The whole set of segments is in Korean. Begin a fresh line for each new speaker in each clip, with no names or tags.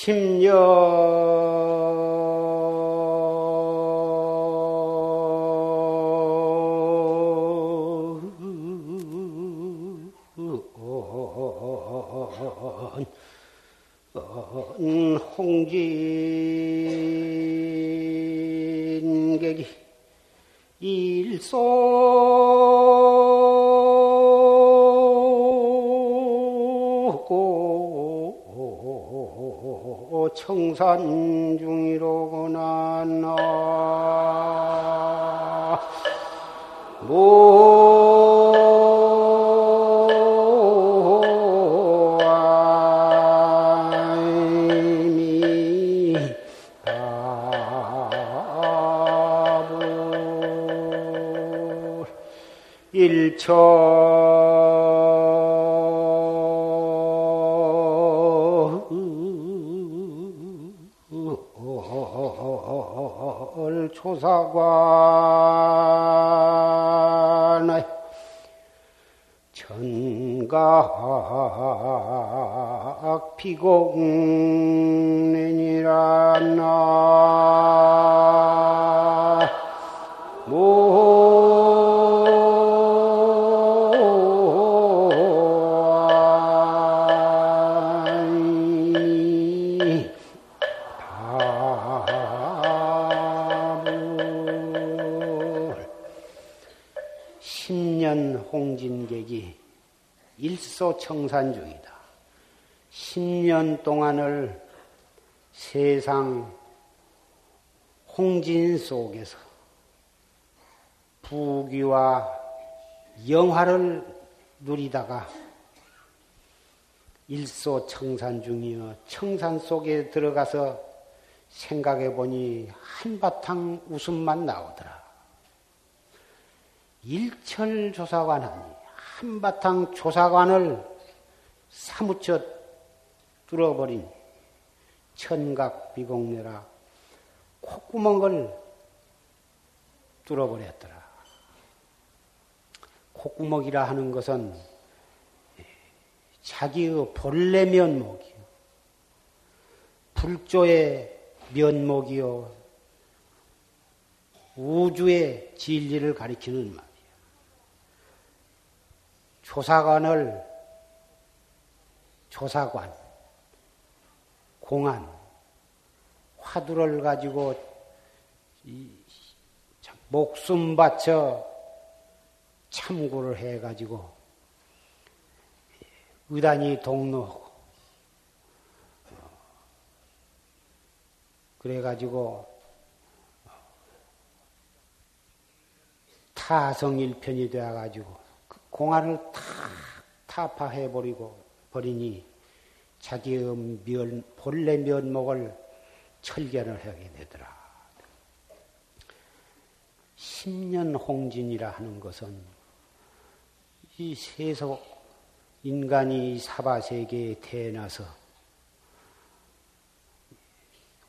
심년 청산 중이로구나 나. 일 비공내니라 나 청산 중이다. 10년 동안을 세상 홍진 속에서 부귀와 영화를 누리다가 일소 청산 중이여 청산 속에 들어가서 생각해 보니 한바탕 웃음만 나오더라. 일철 조사관은 한바탕 조사관을 사무쳐 뚫어버린 천각 비공내라 콧구멍을 뚫어버렸더라. 콧구멍이라 하는 것은 자기의 본래 면목이요. 불조의 면목이요. 우주의 진리를 가리키는 말이야. 조사관을 조사관, 공안, 화두를 가지고 목숨 바쳐 참고를 해가지고 의단이 동로하고 그래가지고 타성일편이 되어가지고 그 공안을 다 타파해버리고 버리니 자기의 면, 본래 면목을 철견을 하게 되더라. 10년 홍진이라 하는 것은 이 세속 인간이 사바세계에 태어나서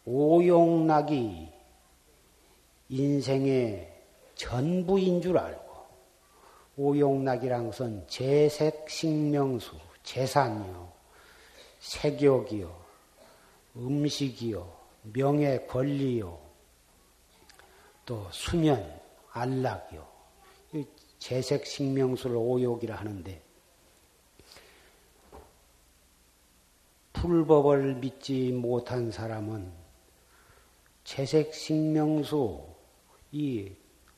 오용락이 인생의 전부인 줄 알고 오용락이란 것은 재색 식명수, 재산이요, 색욕이요, 음식이요, 명예 권리요, 또 수면, 안락이요. 재색 식명수를 오욕이라 하는데 불법을 믿지 못한 사람은 재색 식명수 이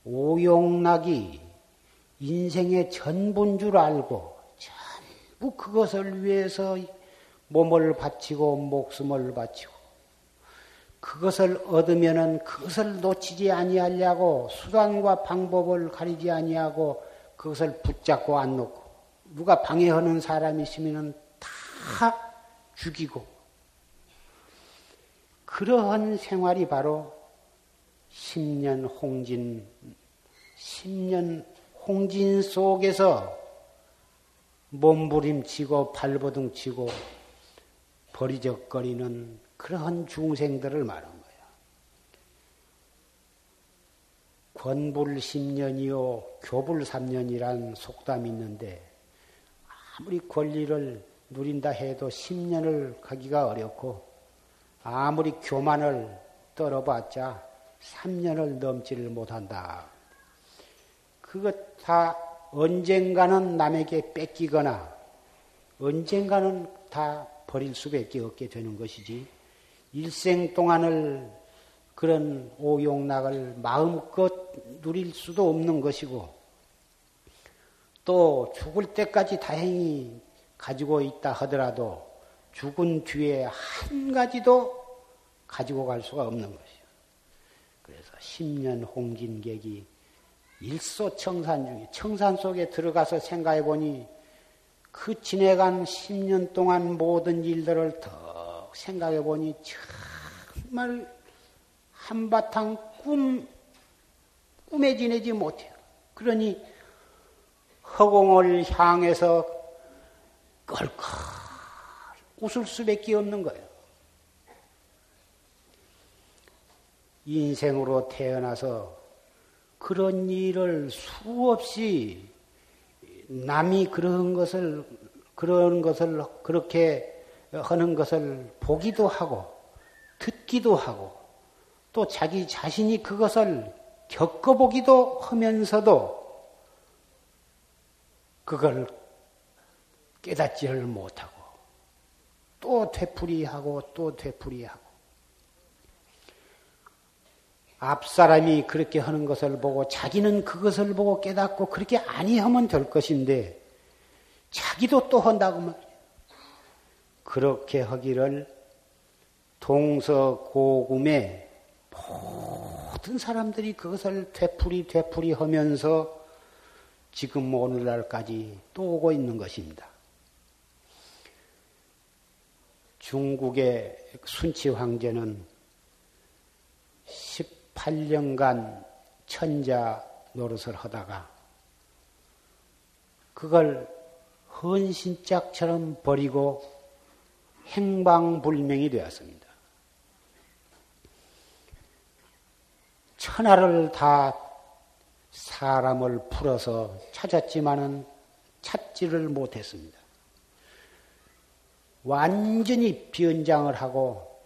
오용락이 인생의 전부인 줄 알고 그것을 위해서 몸을 바치고 목숨을 바치고 그것을 얻으면은 그것을 놓치지 아니하려고 수단과 방법을 가리지 아니하고 그것을 붙잡고 안 놓고 누가 방해하는 사람이 있으면은 다 죽이고 그러한 생활이 바로 10년 홍진 10년 홍진 속에서 몸부림치고 발버둥치고 버리적거리는 그러한 중생들을 말한 거야. 권불 10년이요, 교불 3년이란 속담이 있는데, 아무리 권리를 누린다 해도 10년을 가기가 어렵고, 아무리 교만을 떨어봤자 3년을 넘지를 못한다. 그것 다 언젠가는 남에게 뺏기거나 언젠가는 다 버릴 수밖에 없게 되는 것이지 일생 동안을 그런 오용락을 마음껏 누릴 수도 없는 것이고 또 죽을 때까지 다행히 가지고 있다 하더라도 죽은 뒤에 한 가지도 가지고 갈 수가 없는 것이요. 그래서 10년 홍진객이 일소청산 중에 청산 속에 들어가서 생각해 보니 그 지내간 10년 동안 모든 일들을 더 생각해 보니 정말 한바탕 꿈, 꿈에 지내지 못해요. 그러니 허공을 향해서 껄껄 웃을 수밖에 없는 거예요. 인생으로 태어나서 그런 일을 수없이 남이 그런 것을 그런 것을 그렇게 하는 것을 보기도 하고 듣기도 하고 또 자기 자신이 그것을 겪어보기도 하면서도 그걸 깨닫지를 못하고 또 되풀이하고 또 되풀이하고 앞 사람이 그렇게 하는 것을 보고 자기는 그것을 보고 깨닫고 그렇게 아니하면 될 것인데 자기도 또 한다고 말이에요. 그렇게 하기를 동서고금의 모든 사람들이 그것을 되풀이 되풀이 하면서 지금 오늘날까지 또 오고 있는 것입니다. 중국의 순치 황제는 8년간 천자 노릇을 하다가 그걸 헌신짝처럼 버리고 행방불명이 되었습니다. 천하를 다 사람을 풀어서 찾았지만은 찾지를 못했습니다. 완전히 변장을 하고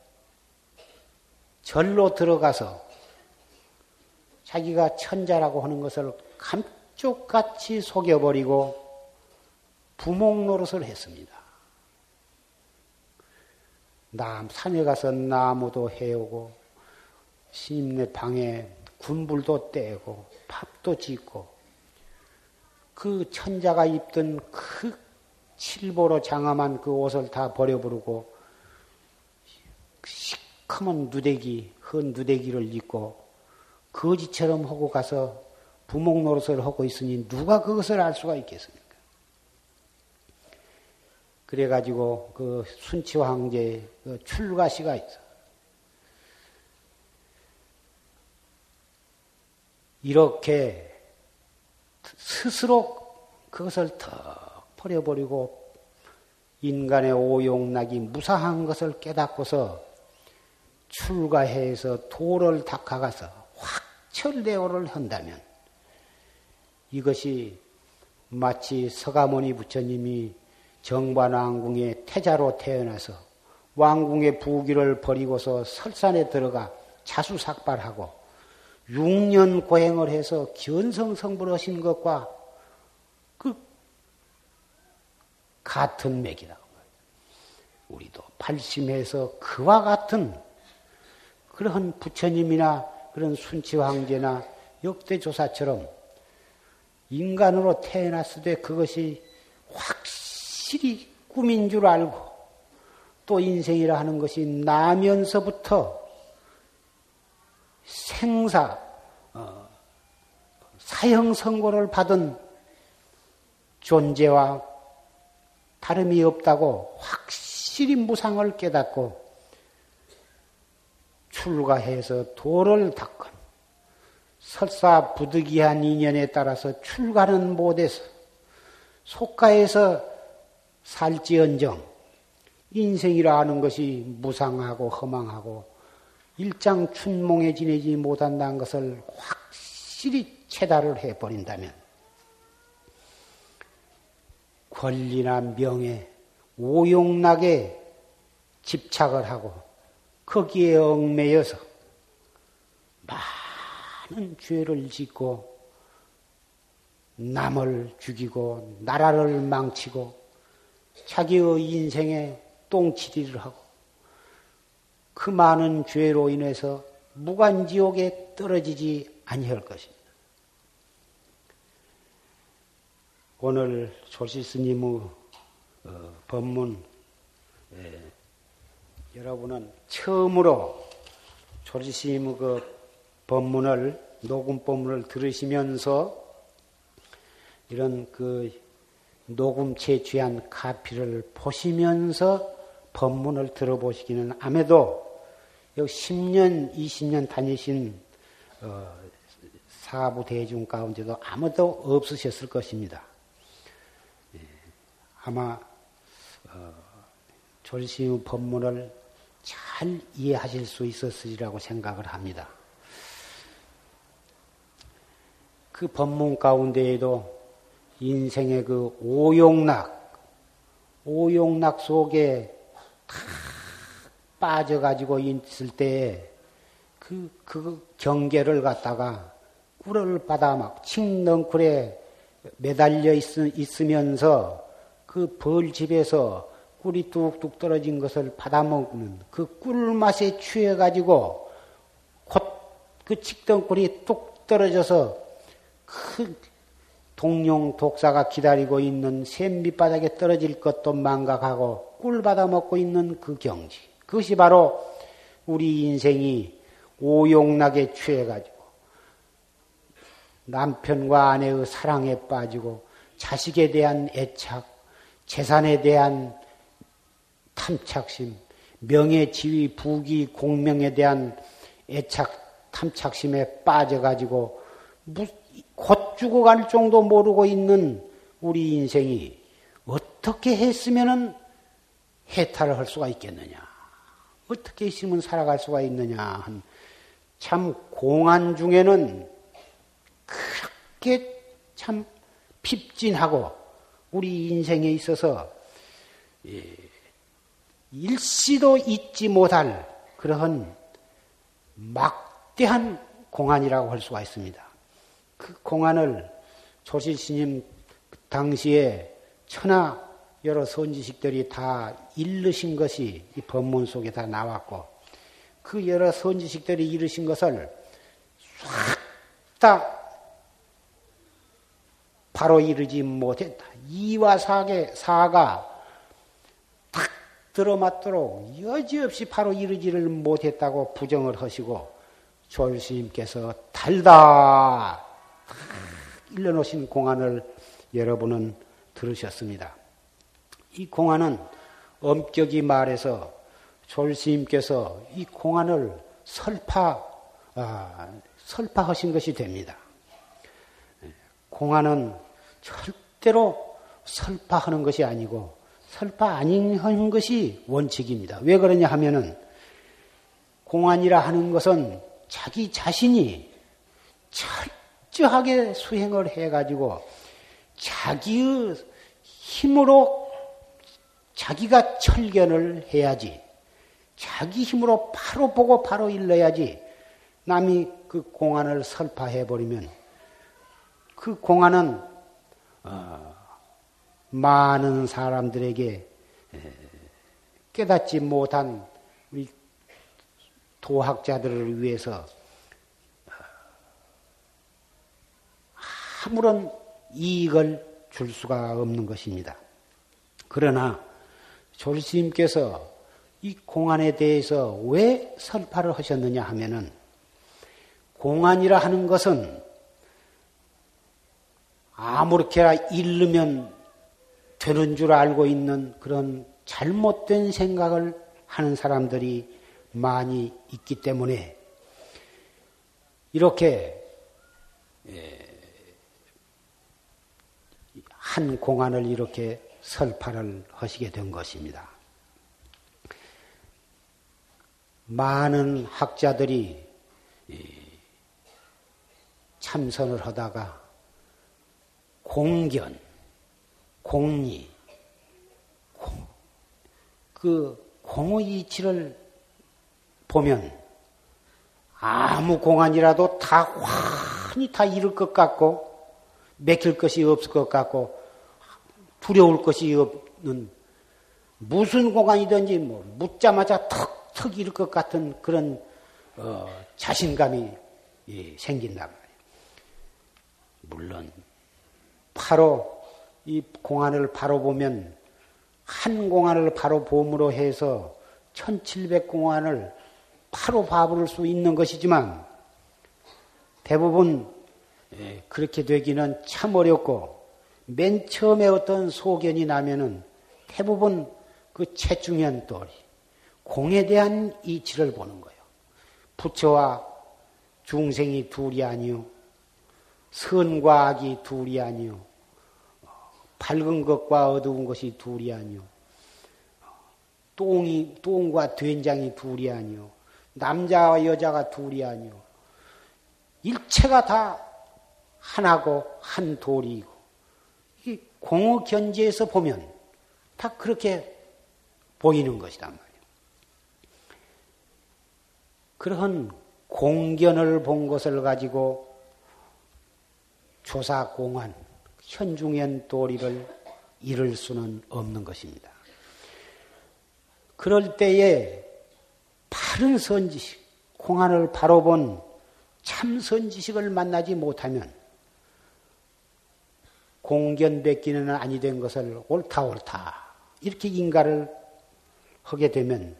절로 들어가서 자기가 천자라고 하는 것을 감쪽같이 속여버리고 부목 노릇을 했습니다. 남, 산에 가서 나무도 해오고, 스님네 방에 군불도 떼고, 밥도 짓고, 그 천자가 입던 그 칠보로 장엄한 그 옷을 다 버려버리고, 시커먼 누대기, 헌 누대기를 입고, 거지처럼 하고 가서 부목 노릇을 하고 있으니 누가 그것을 알 수가 있겠습니까? 그래가지고 그 순치 황제 그 출가시가 있어. 이렇게 스스로 그것을 턱 버려버리고 인간의 오용락이 무사한 것을 깨닫고서 출가해서 도를 닦아가서 철대오를 한다면 이것이 마치 서가모니 부처님이 정반왕궁의 태자로 태어나서 왕궁의 부귀를 버리고서 설산에 들어가 자수삭발하고 6년 고행을 해서 견성성불 하신 것과 그 같은 맥이라고 우리도 발심해서 그와 같은 그러한 부처님이나 그런 순치 황제나 역대 조사처럼 인간으로 태어났을 때 그것이 확실히 꿈인 줄 알고 또 인생이라 하는 것이 나면서부터 생사 어, 사형 선고를 받은 존재와 다름이 없다고 확실히 무상을 깨닫고 출가해서 도를 닦건 설사 부득이한 인연에 따라서 출가는 못해서 속가에서 살지언정 인생이라 하는 것이 무상하고 허망하고 일장 춘몽에 지내지 못한다는 것을 확실히 체달을 해버린다면 권리나 명예, 오용락에 집착을 하고 거기에 얽매여서 많은 죄를 짓고 남을 죽이고 나라를 망치고 자기의 인생에 똥치리를 하고 그 많은 죄로 인해서 무간지옥에 떨어지지 아니할 것입니다. 오늘 조실스님의 어, 법문 예, 여러분은 처음으로 조실스님의 그 법문을 녹음 법문을 들으시면서 이런 그 녹음체 취한 카피를 보시면서 법문을 들어보시기는 아무래도 여기 10년, 20년 다니신 어, 사부 대중 가운데도 아무도 없으셨을 것입니다. 예, 아마 어, 졸시의 법문을 잘 이해하실 수 있었으리라고 생각을 합니다. 그 법문 가운데에도 인생의 그 오용락, 오용락 속에 다 빠져가지고 있을 때 그, 그 경계를 갖다가 꿀을 받아 막 칡넝쿨에 매달려 있, 있으면서 그 벌집에서 꿀이 뚝뚝 떨어진 것을 받아먹는 그 꿀맛에 취해가지고 곧그 칡덩 꿀이 뚝 떨어져서 그 동룡 독사가 기다리고 있는 샘 밑바닥에 떨어질 것도 망각하고 꿀 받아 먹고 있는 그 경지. 그것이 바로 우리 인생이 오용락에 취해가지고 남편과 아내의 사랑에 빠지고 자식에 대한 애착, 재산에 대한 탐착심, 명예, 지위, 부귀, 공명에 대한 애착, 탐착심에 빠져가지고 곧 죽어갈 정도 모르고 있는 우리 인생이 어떻게 했으면은 해탈을 할 수가 있겠느냐? 어떻게 있으면 살아갈 수가 있느냐? 참 공안 중에는 그렇게 참 핍진하고 우리 인생에 있어서 예, 일시도 잊지 못할 그러한 막대한 공안이라고 할 수가 있습니다. 그 공안을 조실스님 당시에 천하 여러 선지식들이 다 일르신 것이 이 법문 속에 다 나왔고 그 여러 선지식들이 이르신 것을 싹 다 바로 이르지 못했다. 이와 사계, 사가 딱 들어맞도록 여지없이 바로 이르지를 못했다고 부정을 하시고 조일스님께서 달다 일러놓으신 공안을 여러분은 들으셨습니다. 이 공안은 엄격히 말해서 졸스님께서 이 공안을 설파, 아, 설파하신 것이 됩니다. 공안은 절대로 설파하는 것이 아니고 설파 아닌 것이 원칙입니다. 왜 그러냐 하면은 공안이라 하는 것은 자기 자신이 철저하게 수행을 해가지고 자기의 힘으로 자기가 철견을 해야지. 자기 힘으로 바로 보고 바로 일러야지. 남이 그 공안을 설파해 버리면 그 공안은 어, 많은 사람들에게 깨닫지 못한 우리 도학자들을 위해서 아무런 이익을 줄 수가 없는 것입니다. 그러나 조리스님께서 이 공안에 대해서 왜 설파를 하셨느냐 하면은 공안이라 하는 것은 아무렇게나 잃으면 되는 줄 알고 있는 그런 잘못된 생각을 하는 사람들이 많이 있기 때문에 이렇게 예, 한 공안을 이렇게 설파를 하시게 된 것입니다. 많은 학자들이 참선을 하다가 공견, 공리, 그 공의 이치를 보면 아무 공안이라도 다 환히 다 잃을 것 같고 맥힐 것이 없을 것 같고 두려울 것이 없는 무슨 공안이든지 뭐 묻자마자 턱턱 잃을 것 같은 그런 어, 자신감이 예, 생긴단 말이에요. 물론 바로 이 공안을 바로 보면 한 공안을 바로 봄으로 해서 1700 공안을 바로 봐볼 수 있는 것이지만 대부분 예, 그렇게 되기는 참 어렵고 맨 처음에 어떤 소견이 나면은 대부분 그 채중현 또리 공에 대한 이치를 보는 거예요. 부처와 중생이 둘이 아니요. 선과 악이 둘이 아니요. 밝은 것과 어두운 것이 둘이 아니요. 똥이, 똥과 된장이 둘이 아니요. 남자와 여자가 둘이 아니요. 일체가 다 하나고 한 돌이고. 이 공의 견지에서 보면 다 그렇게 보이는 것이단 말이에요. 그러한 공견을 본 것을 가지고 조사 공안, 현중현 도리를 이룰 수는 없는 것입니다. 그럴 때에 바른 선지식, 공안을 바로 본 참 선지식을 만나지 못하면 공견백기는 아니 된 것을 옳다 옳다 이렇게 인가를 하게 되면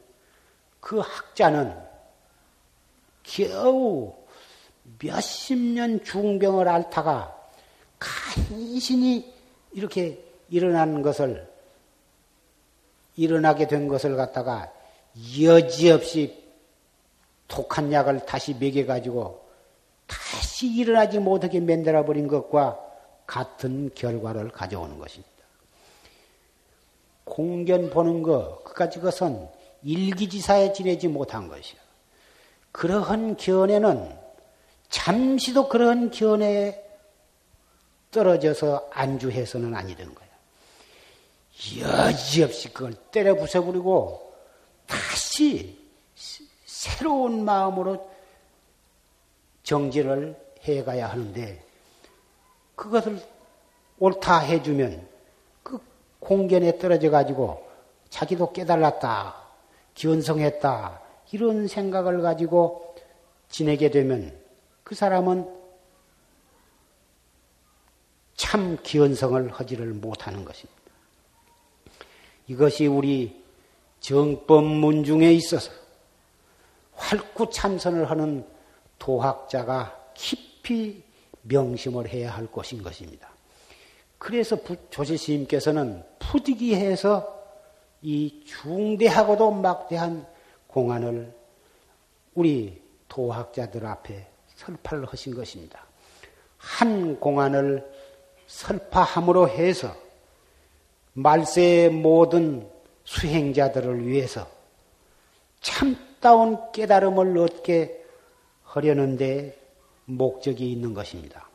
그 학자는 겨우 몇십 년 중병을 앓다가 간신히 이렇게 일어나는 것을 일어나게 된 것을 갖다가 여지없이 독한 약을 다시 먹여 가지고 다시 일어나지 못하게 만들어 버린 것과 같은 결과를 가져오는 것입니다. 공견 보는 것, 그까지 것은 일기지사에 지내지 못한 것이야. 그러한 견해는 잠시도 그러한 견해에 떨어져서 안주해서는 아니 된 거야. 여지없이 그걸 때려 부숴버리고 다시 새로운 마음으로 정지를 해가야 하는데 그것을 옳다 해주면 그 공견에 떨어져 가지고 자기도 깨달았다, 견성했다 이런 생각을 가지고 지내게 되면 그 사람은 참 기원성을 하지를 못하는 것입니다. 이것이 우리 정법문 중에 있어서 활구 참선을 하는 도학자가 깊이 명심을 해야 할 것인 것입니다. 그래서 조실스님께서는 푸디기해서 이 중대하고도 막대한 공안을 우리 도학자들 앞에 설파를 하신 것입니다. 한 공안을 설파함으로 해서 말세의 모든 수행자들을 위해서 참다운 깨달음을 얻게 하려는데 목적이 있는 것입니다.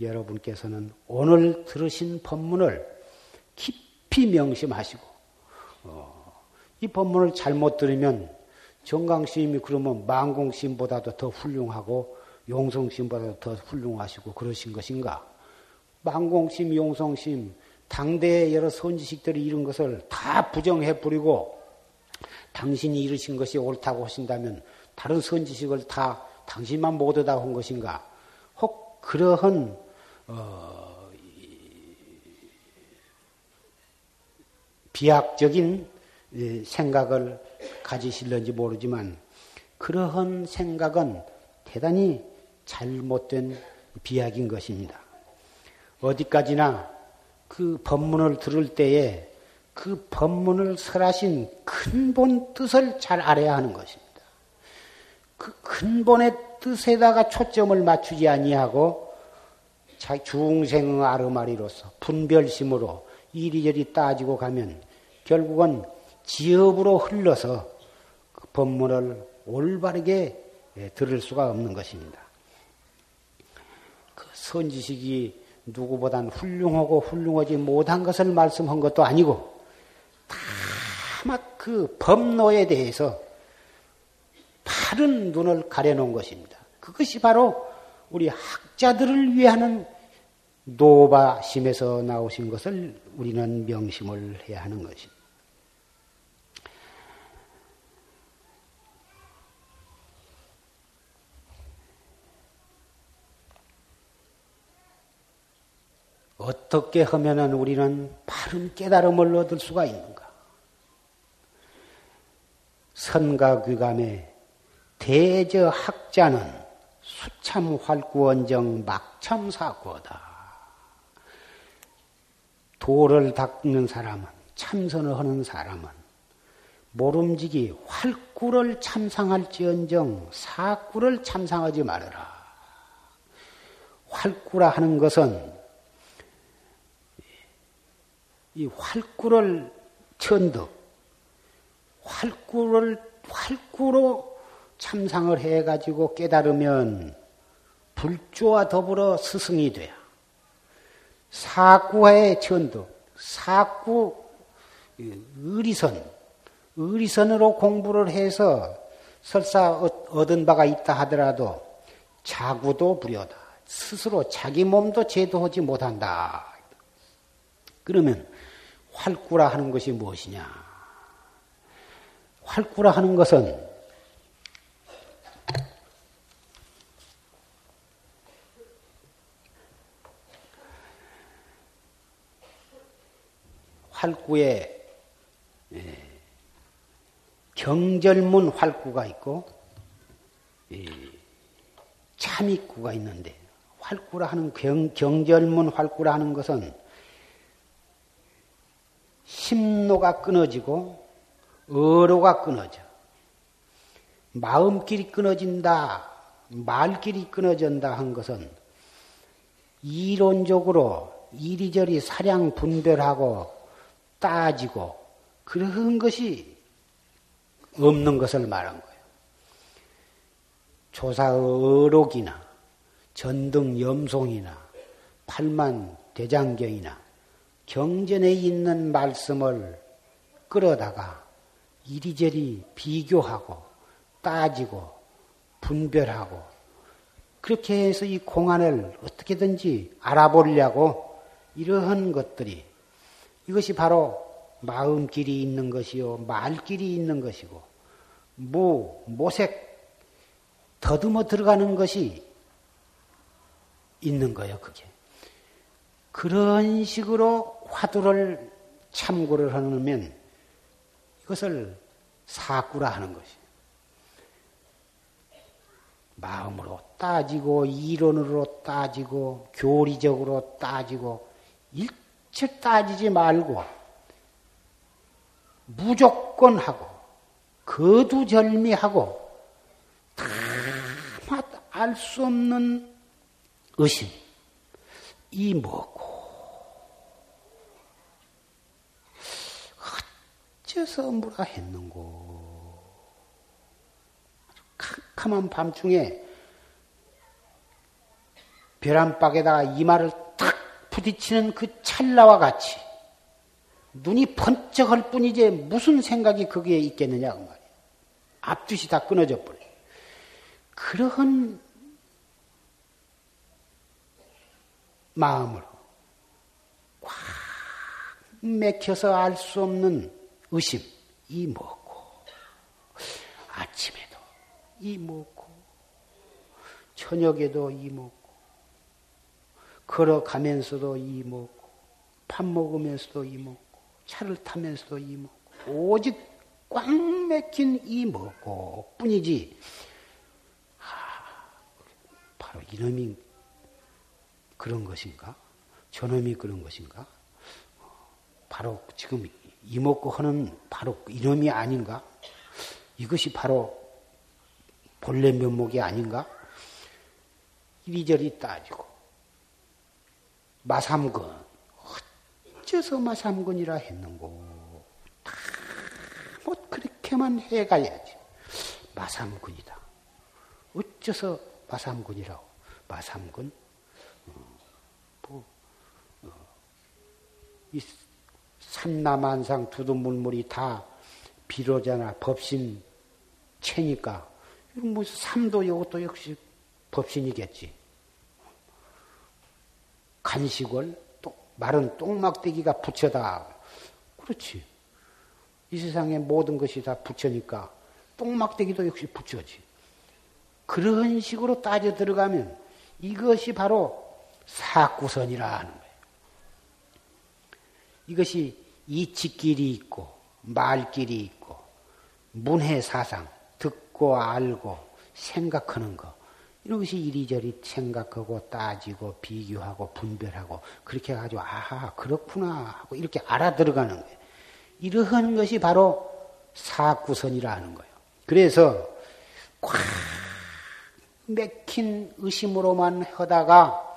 여러분께서는 오늘 들으신 법문을 깊이 명심하시고 어, 이 법문을 잘못 들으면 정강스님이 그러면 망공스님보다도 더 훌륭하고 용성스님보다도 더 훌륭하시고 그러신 것인가? 망공심, 용성심, 당대의 여러 선지식들이 이런 것을 다 부정해 버리고 당신이 이르신 것이 옳다고 하신다면 다른 선지식을 다 당신만 못하다고 한 것인가? 혹 그러한 어, 비약적인 생각을 가지실는지 모르지만 그러한 생각은 대단히 잘못된 비약인 것입니다. 어디까지나 그 법문을 들을 때에 그 법문을 설하신 근본 뜻을 잘 알아야 하는 것입니다. 그 근본의 뜻에다가 초점을 맞추지 아니하고 중생의 아르마리로서 분별심으로 이리저리 따지고 가면 결국은 지업으로 흘러서 그 법문을 올바르게 예, 들을 수가 없는 것입니다. 그 선지식이 누구보단 훌륭하고 훌륭하지 못한 것을 말씀한 것도 아니고 다막 그 법로에 대해서 바른 눈을 가려놓은 것입니다. 그것이 바로 우리 학자들을 위하는 노바심에서 나오신 것을 우리는 명심을 해야 하는 것입니다. 어떻게 하면은 우리는 바른 깨달음을 얻을 수가 있는가? 선가귀감의 대저 학자는 수참 활구원정 막참 사고다. 도를 닦는 사람은 참선을 하는 사람은 모름지기 활구를 참상할지언정 사구를 참상하지 말아라. 활구라 하는 것은 이 활구를 천득, 활구를 활구로 참상을 해가지고 깨달으면 불조와 더불어 스승이 돼야. 사구의 천득, 사구 의리선, 의리선으로 공부를 해서 설사 얻은 바가 있다 하더라도 자구도 부려다. 스스로 자기 몸도 제도하지 못한다. 그러면 활구라 하는 것이 무엇이냐? 활구라 하는 것은 활구에 예, 경절문 활구가 있고 참입구가 있는데 활구라 하는 경, 경절문 활구라 하는 것은 심노가 끊어지고 어로가 끊어져. 마음길이 끊어진다, 말길이 끊어진다 한 것은 이론적으로 이리저리 사량 분별하고 따지고 그런 것이 없는 것을 말한 거예요. 조사 어록이나 전등 염송이나 팔만 대장경이나 경전에 있는 말씀을 끌어다가 이리저리 비교하고 따지고 분별하고 그렇게 해서 이 공안을 어떻게든지 알아보려고 이러한 것들이 이것이 바로 마음길이 있는 것이요 말길이 있는 것이고 무 모색 더듬어 들어가는 것이 있는 거예요 그게. 그런 식으로 화두를 참고를 하면 이것을 사구라 하는 것이. 마음으로 따지고 이론으로 따지고 교리적으로 따지고 일체 따지지 말고 무조건 하고 거두절미하고 다알 수 없는 의심 이 뭐고 어째서 뭐라 했는고 캄캄한 밤중에 벼란박에다가 이마를 탁 부딪히는 그 찰나와 같이 눈이 번쩍할 뿐이지 무슨 생각이 거기에 있겠느냐 그 말이야. 앞뒤시 다 끊어져 버려. 그러한 마음으로 꽉 맥혀서 알 수 없는 의심, 이 먹고, 아침에도 이 먹고, 저녁에도 이 먹고, 걸어가면서도 이 먹고, 밥 먹으면서도 이 먹고, 차를 타면서도 이 먹고, 오직 꽉 맥힌 이 먹고? 뿐이지, 아, 바로 이놈이 그런 것인가? 저놈이 그런 것인가? 바로 지금 이먹고 하는 바로 이놈이 아닌가? 이것이 바로 본래 면목이 아닌가? 이리저리 따지고. 마삼근. 어째서 마삼근이라 했는고? 다뭐 그렇게만 해가야지. 마삼근이다. 어째서 마삼근이라고? 마삼근? 어, 뭐, 어, 이 삼남한상 두두물물이 다 비로자나 법신 채니까 뭐 삼도 이것도 역시 법신이겠지. 간식을 또 마른 똥막대기가 부처다. 그렇지. 이 세상의 모든 것이 다 부처니까 똥막대기도 역시 부처지. 그런 식으로 따져 들어가면 이것이 바로 사구선이라 하는 거예요. 이것이 이치길이 있고 말길이 있고 문해 사상 듣고 알고 생각하는 거 이런 것이 이리저리 생각하고 따지고 비교하고 분별하고 그렇게 해가지고 아하 그렇구나 하고 이렇게 알아들어가는 거예요. 이러한 것이 바로 사구선이라 하는 거예요. 그래서 꽉 맥힌 의심으로만 하다가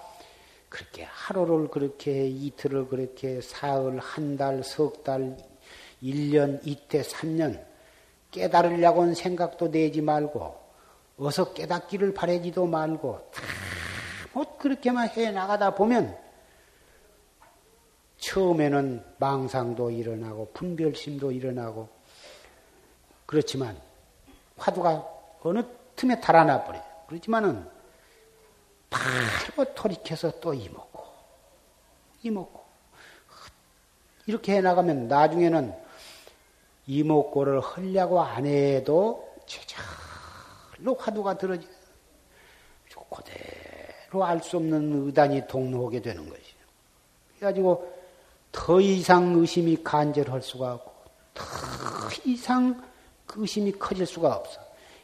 그렇게 하루를 그렇게 이틀을 그렇게 사흘, 한 달, 석 달, 1년, 이때, 3년 깨달으려고는 생각도 내지 말고 어서 깨닫기를 바라지도 말고 다뭐 그렇게만 해 나가다 보면 처음에는 망상도 일어나고 분별심도 일어나고 그렇지만 화두가 어느 틈에 달아나 버려요. 그렇지만은 바로 돌이켜서 또 이먹고 이먹고 이렇게 해 나가면 나중에는 이목고를 하려고 안 해도 제절로 화두가 들어지 그대로 알 수 없는 의단이 동로하게 되는 것이죠. 그래가지고 더 이상 의심이 간절할 수가 없고 더 이상 그 의심이 커질 수가 없어.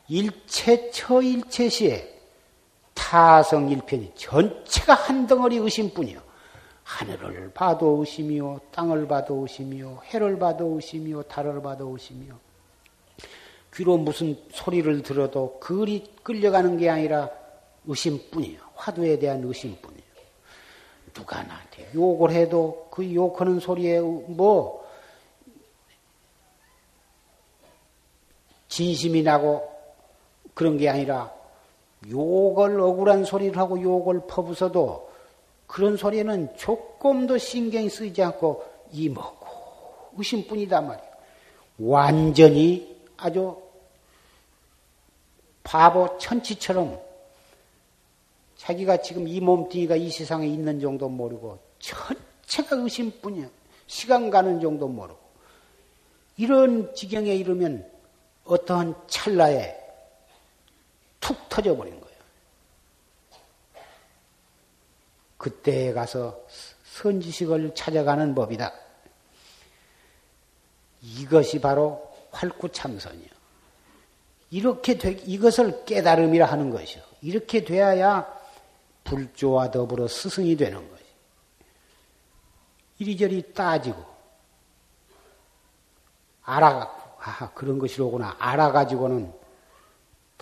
일체처 일체시에 타성 일편이 전체가 한 덩어리 의심뿐이요. 하늘을 봐도 의심이요, 땅을 봐도 의심이요, 해를 봐도 의심이요, 달을 봐도 의심이요. 귀로 무슨 소리를 들어도 그리 끌려가는 게 아니라 의심뿐이요. 화두에 대한 의심뿐이요. 누가 나한테 욕을 해도 그 욕하는 소리에 뭐 진심이 나고 그런 게 아니라 욕을 억울한 소리를 하고 욕을 퍼부어도 그런 소리에는 조금도 신경이 쓰이지 않고 이 먹고 의심뿐이단 말이에요. 완전히 아주 바보 천치처럼 자기가 지금 이 몸뚱이가 이 세상에 있는 정도 모르고 전체가 의심뿐이야. 시간 가는 정도 모르고. 이런 지경에 이르면 어떠한 찰나에 툭 터져버린 거예요. 그때에 가서 선지식을 찾아가는 법이다. 이것이 바로 활구참선이요. 이렇게 되, 이것을 깨달음이라 하는 것이요. 이렇게 돼야 불조와 더불어 스승이 되는 것이. 이리저리 따지고 알아갖고 아 그런 것이로구나 알아가지고는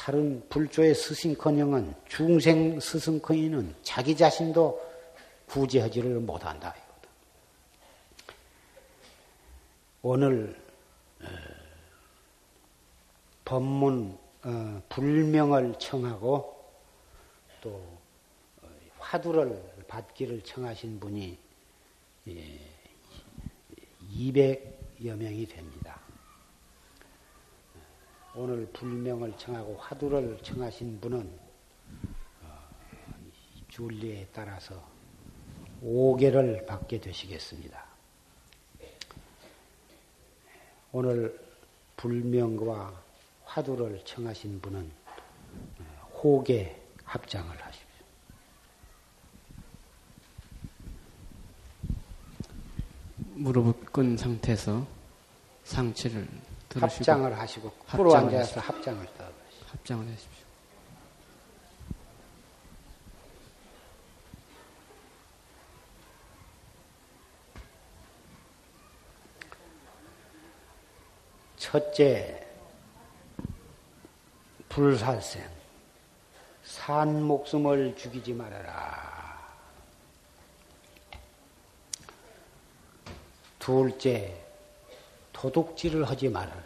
다른 불조의 스승커녕은 중생 스승커이는 자기 자신도 구제하지를 못한다. 오늘 어, 법문 어, 불명을 청하고 또 어, 화두를 받기를 청하신 분이 200여 명이 됩니다. 오늘 불명을 청하고 화두를 청하신 분은 줄리에 따라서 5개를 받게 되시겠습니다. 오늘 불명과 화두를 청하신 분은 호계 합장을 하십시오.
무릎을 끈 상태에서 상체를 들으시고
합장을 하시고 프로 앉아서 합장을
합장을 하십시오.
첫째, 불살생. 산 목숨을 죽이지 말아라. 둘째, 도둑질을 하지 말아라.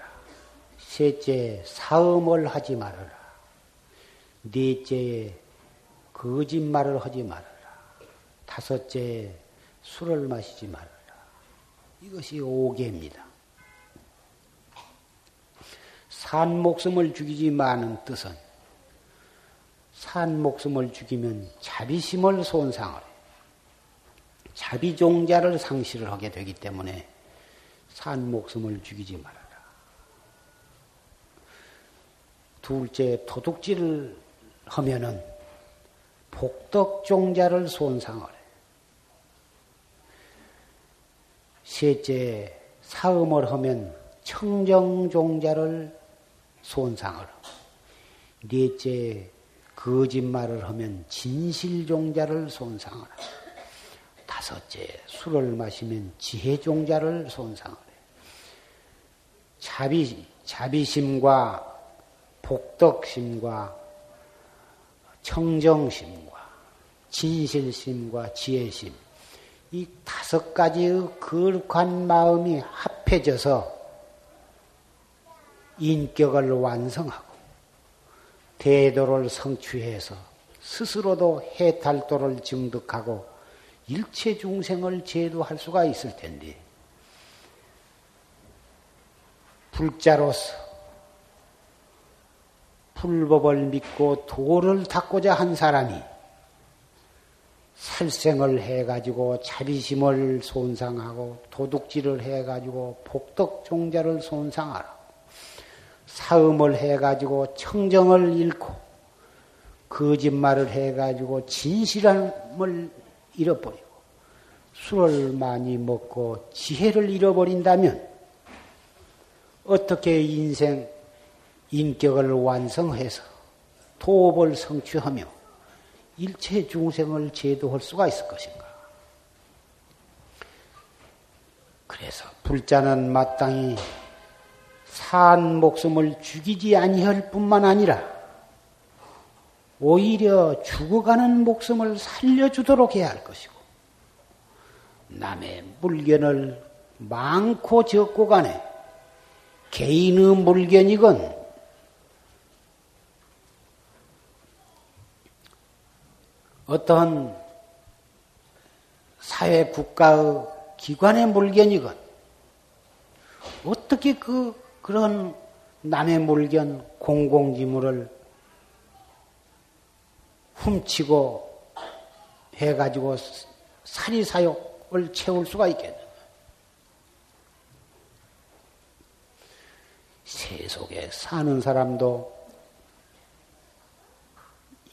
셋째, 사음을 하지 말아라. 넷째, 거짓말을 하지 말아라. 다섯째, 술을 마시지 말아라. 이것이 오계입니다. 산 목숨을 죽이지 마는 뜻은 산 목숨을 죽이면 자비심을 손상을 해. 자비종자를 상실을 하게 되기 때문에 산 목숨을 죽이지 말아라. 둘째, 도둑질을 하면은 복덕종자를 손상을 해. 셋째, 사음을 하면 청정종자를 손상을 하고, 넷째, 거짓말을 하면 진실종자를 손상을 하고, 다섯째, 술을 마시면 지혜종자를 손상을 해. 자비, 자비심과 복덕심과 청정심과 진실심과 지혜심, 이 다섯 가지의 거룩한 마음이 합해져서 인격을 완성하고 대도를 성취해서 스스로도 해탈도를 증득하고 일체 중생을 제도할 수가 있을 텐데 불자로서 불법을 믿고 도를 닦고자 한 사람이 살생을 해가지고 자비심을 손상하고 도둑질을 해가지고 복덕종자를 손상하라. 사음을 해가지고 청정을 잃고 거짓말을 해가지고 진실함을 잃어버리고 술을 많이 먹고 지혜를 잃어버린다면 어떻게 인생 인격을 완성해서 도업을 성취하며 일체 중생을 제도할 수가 있을 것인가? 그래서 불자는 마땅히 산 목숨을 죽이지 아니할 뿐만 아니라 오히려 죽어가는 목숨을 살려주도록 해야 할 것이고 남의 물견을 많고 적고 간에 개인의 물견이건 어떤 사회 국가의 기관의 물견이건 어떻게 그 그런 남의 물견 공공지물을 훔치고 해가지고 사리사욕을 채울 수가 있겠는 세속에 사는 사람도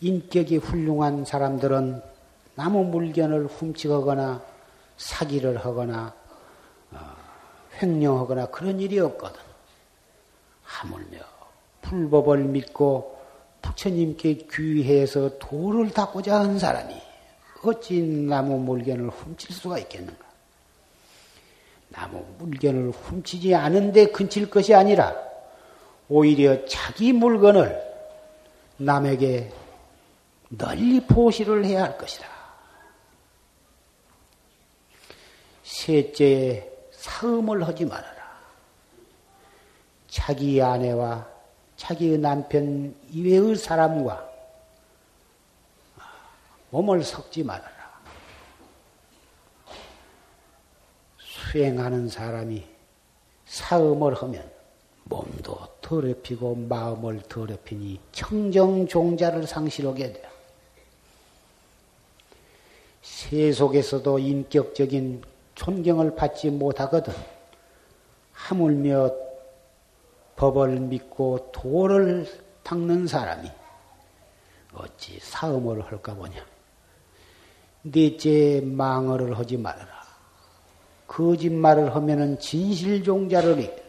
인격이 훌륭한 사람들은 나무 물견을 훔치거나 사기를 하거나 어, 횡령하거나 그런 일이 없거든. 하물며 불법을 믿고 부처님께 귀해서 도를 닦고자 한 사람이 어찌 나무 물견을 훔칠 수가 있겠는가? 나무 물견을 훔치지 않은데 근칠 것이 아니라 오히려 자기 물건을 남에게 널리 포시를 해야 할 것이다. 셋째, 사음을 하지 말아라. 자기 아내와 자기의 남편 이외의 사람과 몸을 섞지 말아라. 수행하는 사람이 사음을 하면 몸도 더럽히고 마음을 더럽히니 청정종자를 상실하게 돼. 세속에서도 인격적인 존경을 받지 못하거든. 하물며 법을 믿고 도를 닦는 사람이 어찌 사음을 할까 보냐. 넷째 망언을 하지 말아라. 거짓말을 하면은 진실종자를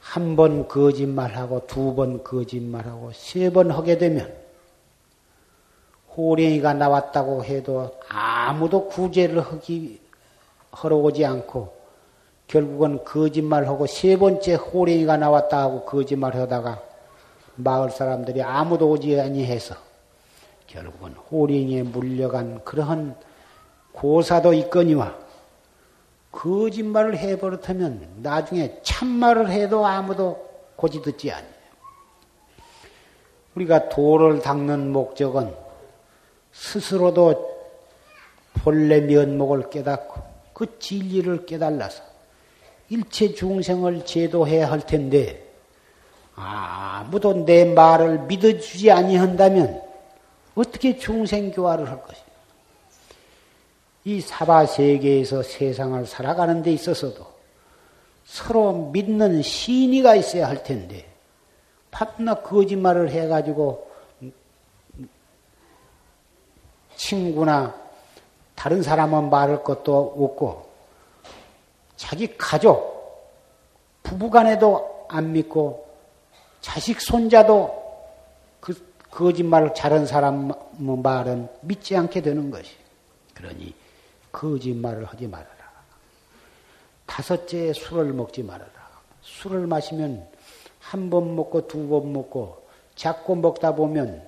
한번 거짓말하고 두 번 거짓말하고 세 번 하게 되면 호랭이가 나왔다고 해도 아무도 구제를 하기, 하러 오지 않고 결국은 거짓말하고 세 번째 호랭이가 나왔다 하고 거짓말 하다가 마을 사람들이 아무도 오지 아니해서 결국은 호랭이에 물려간 그러한 고사도 있거니와 거짓말을 해버릇하면 나중에 참말을 해도 아무도 고지 듣지 않아요. 우리가 도를 닦는 목적은 스스로도 본래 면목을 깨닫고 그 진리를 깨달아서 일체 중생을 제도해야 할 텐데 아무도 내 말을 믿어주지 아니한다면 어떻게 중생 교화를 할 것이냐? 이 사바 세계에서 세상을 살아가는 데 있어서도 서로 믿는 신의가 있어야 할 텐데 밤낮 거짓말을 해가지고 친구나 다른 사람은 말할 것도 없고 자기 가족 부부간에도 안 믿고 자식 손자도 그 거짓말을 잘한 사람 말은 믿지 않게 되는 것이. 그러니 거짓말을 하지 말아라. 다섯째 술을 먹지 말아라. 술을 마시면 한 번 먹고 두 번 먹고 자꾸 먹다 보면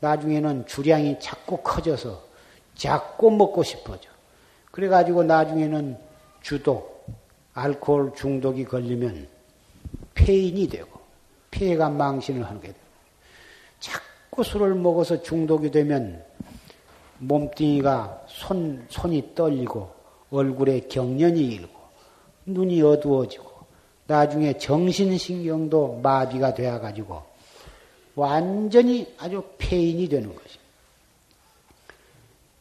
나중에는 주량이 자꾸 커져서 자꾸 먹고 싶어져. 그래가지고 나중에는 주독, 알코올 중독이 걸리면 폐인이 되고 폐가 망신을 하게 됩니다. 자꾸 술을 먹어서 중독이 되면 몸뚱이가 손, 손이 떨리고 얼굴에 경련이 일고 눈이 어두워지고 나중에 정신신경도 마비가 되어가지고 완전히 아주 폐인이 되는 것이.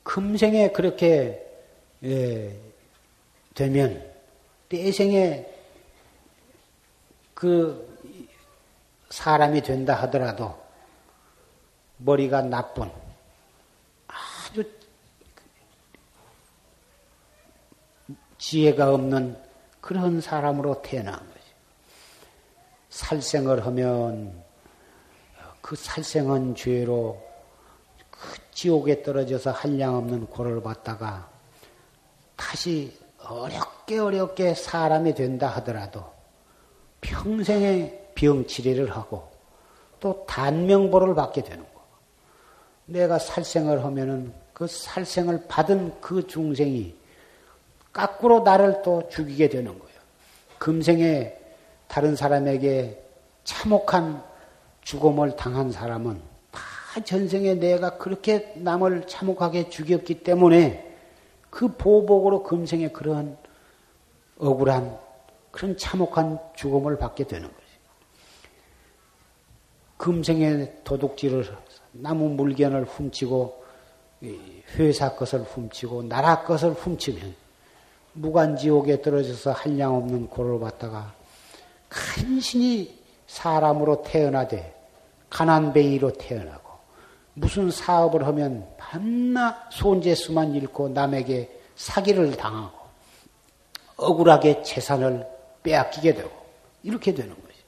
금생에 그렇게 예, 되면 때생에 그 사람이 된다 하더라도 머리가 나쁜 아주 지혜가 없는 그런 사람으로 태어난 거지. 살생을 하면 그 살생한 죄로 그 지옥에 떨어져서 한량없는 고를 받다가 다시 어렵게 어렵게 사람이 된다 하더라도 평생에 병치레를 하고 또 단명보를 받게 되는 거. 내가 살생을 하면은 그 살생을 받은 그 중생이 까꾸로 나를 또 죽이게 되는 거예요. 금생에 다른 사람에게 참혹한 죽음을 당한 사람은 다 전생에 내가 그렇게 남을 참혹하게 죽였기 때문에 그 보복으로 금생에 그런 억울한 그런 참혹한 죽음을 받게 되는 거예요. 금생에 도둑질을 나무 물건을 훔치고 회사 것을 훔치고 나라 것을 훔치면 무간지옥에 떨어져서 한량 없는 고를 받다가 간신히 사람으로 태어나되 가난뱅이로 태어나고 무슨 사업을 하면 밤낮 손재수만 잃고 남에게 사기를 당하고 억울하게 재산을 빼앗기게 되고 이렇게 되는 거예요.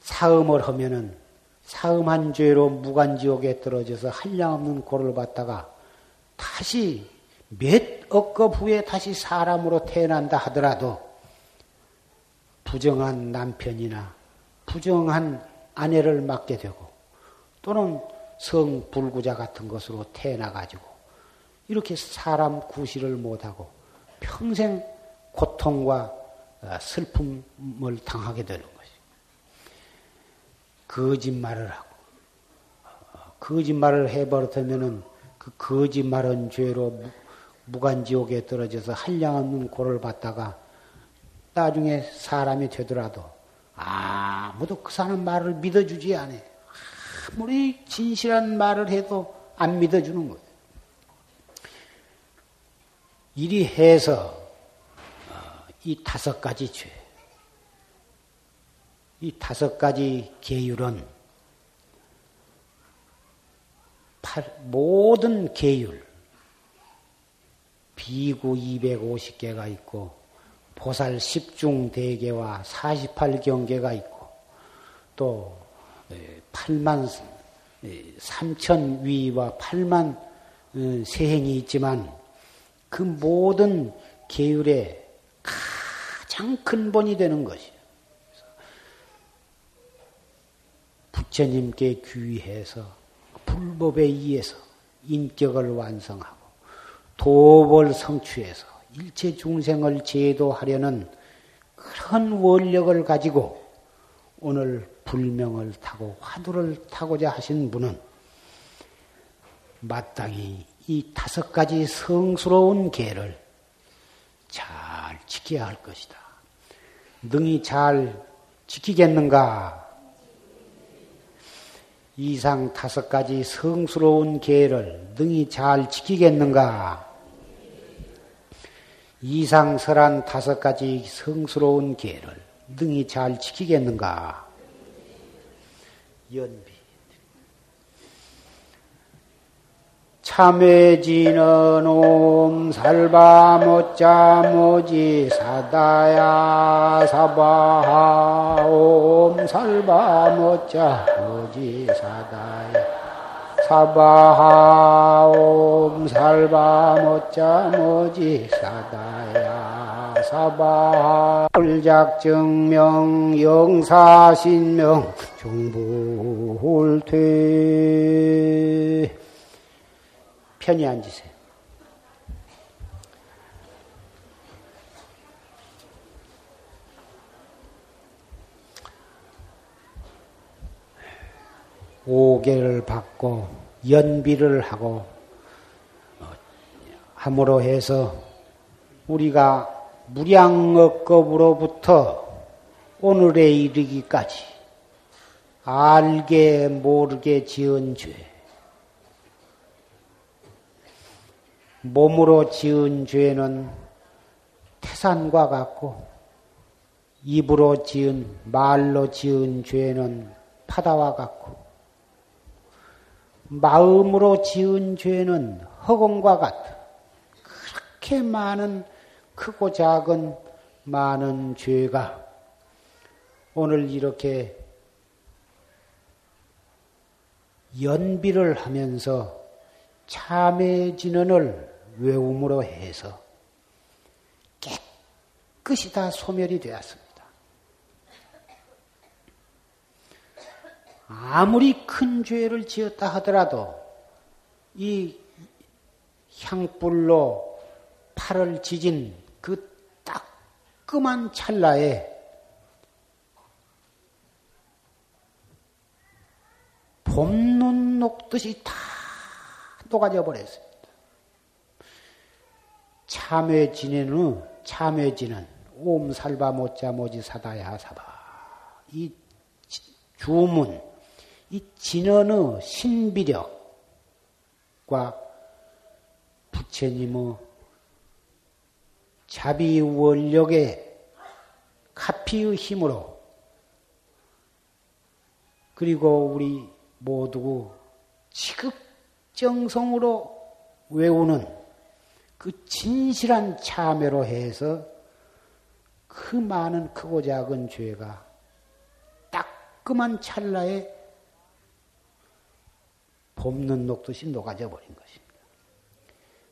사음을 하면은 사음한 죄로 무간지옥에 떨어져서 한량없는 고를 받다가 다시 몇 억겁 후에 다시 사람으로 태어난다 하더라도 부정한 남편이나 부정한 아내를 맡게 되고 또는 성불구자 같은 것으로 태어나가지고 이렇게 사람 구실을 못하고 평생 고통과 슬픔을 당하게 되는 거짓말을 하고 거짓말을 해버렸다면은 그 거짓말은 죄로 무간지옥에 떨어져서 한량 없는 고를 받다가 나중에 사람이 되더라도 아무도 그 사람 말을 믿어주지 않아. 아무리 진실한 말을 해도 안 믿어주는 거예요. 이리 해서 어, 이 다섯 가지 죄, 이 다섯 가지 계율은 모든 계율, 비구 250개가 있고, 보살 10중 대계와 48경계가 있고, 또 8만 3천 위와 8만 어, 세행이 있지만, 그 모든 계율의 가장 근본이 되는 것이 부처님께 귀해서 불법에 의해서 인격을 완성하고 도벌 성취해서 일체 중생을 제도하려는 그런 원력을 가지고 오늘 불명을 타고 화두를 타고자 하신 분은 마땅히 이 다섯 가지 성스러운 계를 잘 지켜야 할 것이다. 능히 잘 지키겠는가? 이상 다섯 가지 성스러운 계를 능히 잘 지키겠는가? 이상 설한 다섯 가지 성스러운 계를 능히 잘 지키겠는가? 연비. 참회지는 옴 살바 모자 모지 사다야 사바하 옴 살바 모자 모지 사다야 사바하 옴 살바 모자 모지 사다야 사바하 불작증명 영사신명 중불퇴 편히 앉으세요. 오개를 받고 연비를 하고 어, 함으로 해서 우리가 무량업급으로부터 오늘에 이르기까지 알게 모르게 지은 죄 몸으로 지은 죄는 태산과 같고 입으로 지은 말로 지은 죄는 파다와 같고 마음으로 지은 죄는 허공과 같아. 그렇게 많은 크고 작은 많은 죄가 오늘 이렇게 연비를 하면서 참회 진언을 외움으로 해서 깨끗이 다 소멸이 되었습니다. 아무리 큰 죄를 지었다 하더라도 이 향불로 팔을 지진 그 따끔한 찰나에 봄눈 녹듯이 다 녹아져 버렸어요. 참회 지내는 참회 지는 옴살바 못자 모지 사다야 사바. 이 주문 이 진언의 신비력과 부처님의 자비 원력의 카피의 힘으로 그리고 우리 모두 지극정성으로 외우는 그 진실한 참회로 해서 그 많은 크고 작은 죄가 따끔한 찰나에 봄는 녹듯이 녹아져 버린 것입니다.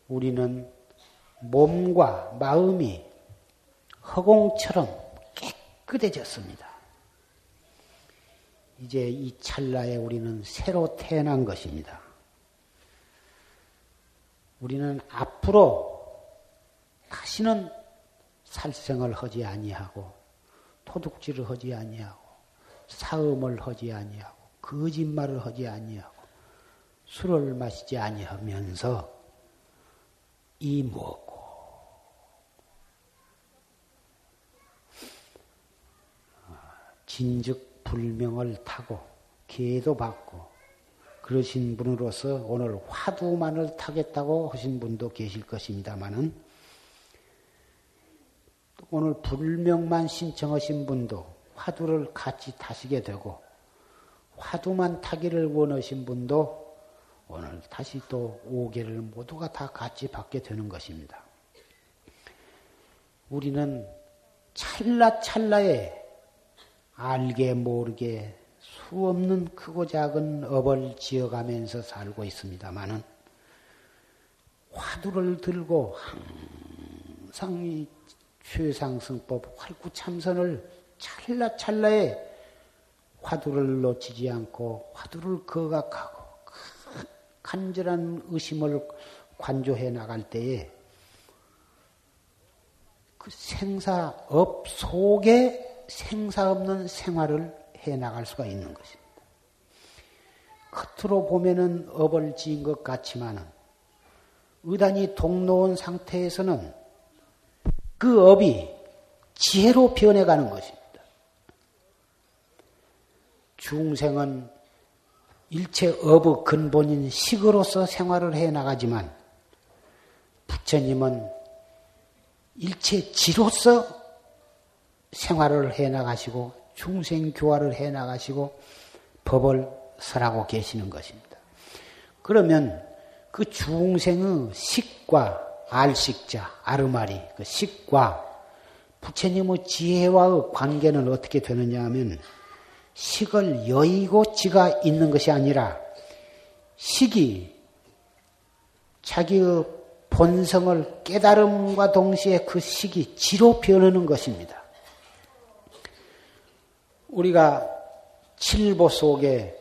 우리는 몸과 마음이 허공처럼 깨끗해졌습니다. 이제 이 찰나에 우리는 새로 태어난 것입니다. 우리는 앞으로 다시는 살생을 하지 아니하고 토둑질을 하지 아니하고 사음을 하지 아니하고 거짓말을 하지 아니하고 술을 마시지 아니하면서 이 먹고? 진즉 불명을 타고 개도 받고 그러신 분으로서 오늘 화두만을 타겠다고 하신 분도 계실 것입니다만은 오늘 불명만 신청하신 분도 화두를 같이 타시게 되고 화두만 타기를 원하신 분도 오늘 다시 또 오개를 모두가 다 같이 받게 되는 것입니다. 우리는 찰나찰나에 알게 모르게 수 없는 크고 작은 업을 지어가면서 살고 있습니다만은 화두를 들고 항상 이 최상승법 활구참선을 찰나찰나에 화두를 놓치지 않고 화두를 거각하고 간절한 의심을 관조해 나갈 때에 그 생사업 속에 생사 없는 생활을 해 나갈 수가 있는 것입니다. 겉으로 보면은 업을 지은 것 같지만은 의단이 동로온 상태에서는 그 업이 지혜로 변해가는 것입니다. 중생은 일체 업의 근본인 식으로서 생활을 해 나가지만 부처님은 일체 지로서 생활을 해 나가시고 중생 교화를 해 나가시고 법을 설하고 계시는 것입니다. 그러면 그 중생의 식과 알식자, 아르마리, 그 식과 부처님의 지혜와의 관계는 어떻게 되느냐 하면 식을 여의고 지가 있는 것이 아니라 식이 자기의 본성을 깨달음과 동시에 그 식이 지로 변하는 것입니다. 우리가 칠보 속에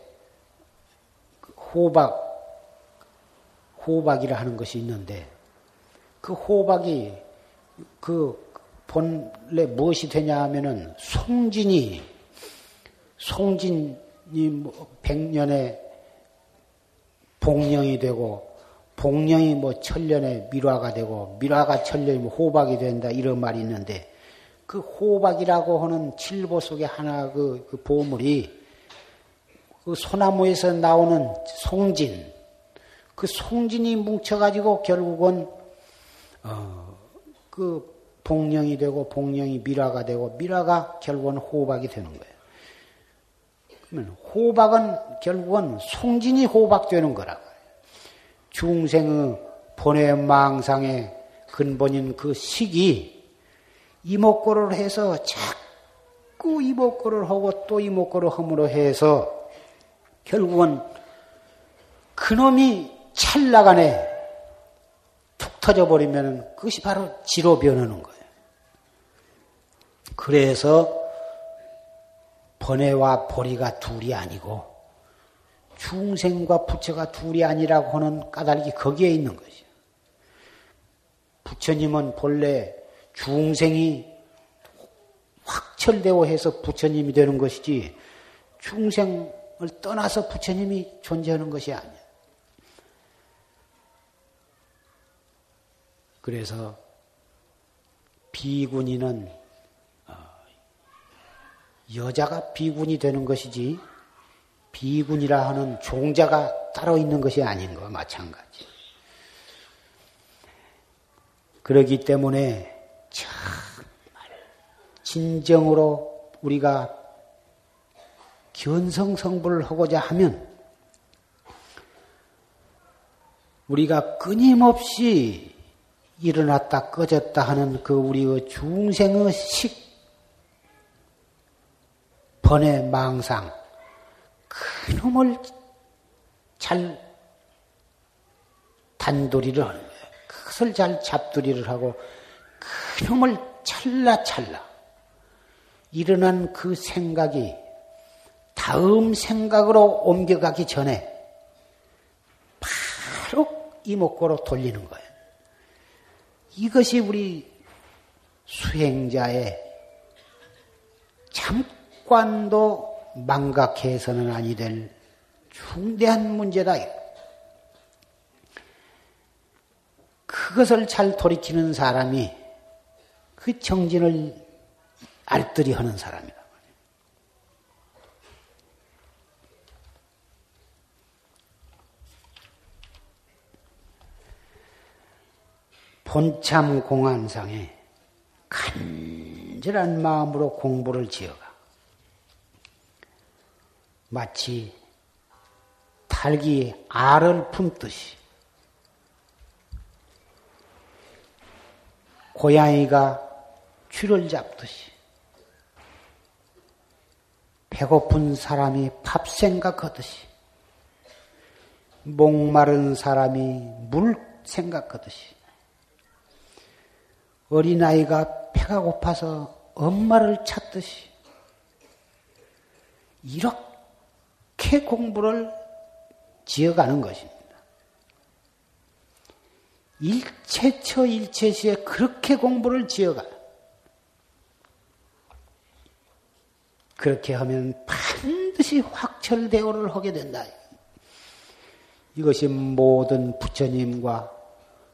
호박, 호박이라 하는 것이 있는데 그 호박이 그 본래 무엇이 되냐 하면은 송진이 송진이 뭐 백년에 복령이 되고 복령이 뭐 천년에 밀화가 되고 밀화가 천년이 뭐 호박이 된다 이런 말이 있는데 그 호박이라고 하는 칠보 속에 하나 그, 그 보물이 그 소나무에서 나오는 송진 그 송진이 뭉쳐가지고 결국은 어, 그 복령이 되고 복령이 밀화가 되고 밀화가 결국은 호박이 되는 거예요. 그러면 호박은 결국은 송진이 호박 되는 거라고. 중생의 본의 망상의 근본인 그 식이 이목고를 해서 자꾸 이목고를 하고 또 이목고를 함으로 해서 결국은 그놈이 찰나간에 툭 터져버리면 그것이 바로 지로 변하는 거예요. 그래서 번외와 보리가 둘이 아니고 중생과 부처가 둘이 아니라고 하는 까닭이 거기에 있는 것이요. 부처님은 본래 중생이 확철되어 해서 부처님이 되는 것이지 중생을 떠나서 부처님이 존재하는 것이 아니야. 그래서 비군이는 어, 여자가 비군이 되는 것이지 비군이라 하는 종자가 따로 있는 것이 아닌 것과 마찬가지. 그러기 때문에 진정으로 우리가 견성 성불을 하고자 하면 우리가 끊임없이 일어났다 꺼졌다 하는 그 우리의 중생의 식, 번의 망상, 그놈을 잘 단도리를 하는 거예요. 그것을 잘 잡두리를 하고 그놈을 찰나찰나 일어난 그 생각이 다음 생각으로 옮겨가기 전에 바로 이목구로 돌리는 거예요. 이것이 우리 수행자의 잠깐도 망각해서는 아니 될 중대한 문제다. 그것을 잘 돌이키는 사람이 그 정진을 알뜰히 하는 사람이다. 본참 공안상에 간절한 마음으로 공부를 지어가 마치 닭이 알을 품듯이 고양이가 쥐를 잡듯이 배고픈 사람이 밥 생각하듯이 목마른 사람이 물 생각하듯이 어린아이가 배가 고파서 엄마를 찾듯이 이렇게 공부를 지어가는 것입니다. 일체처 일체시에 그렇게 공부를 지어가. 그렇게 하면 반드시 확철대오를 하게 된다. 이것이 모든 부처님과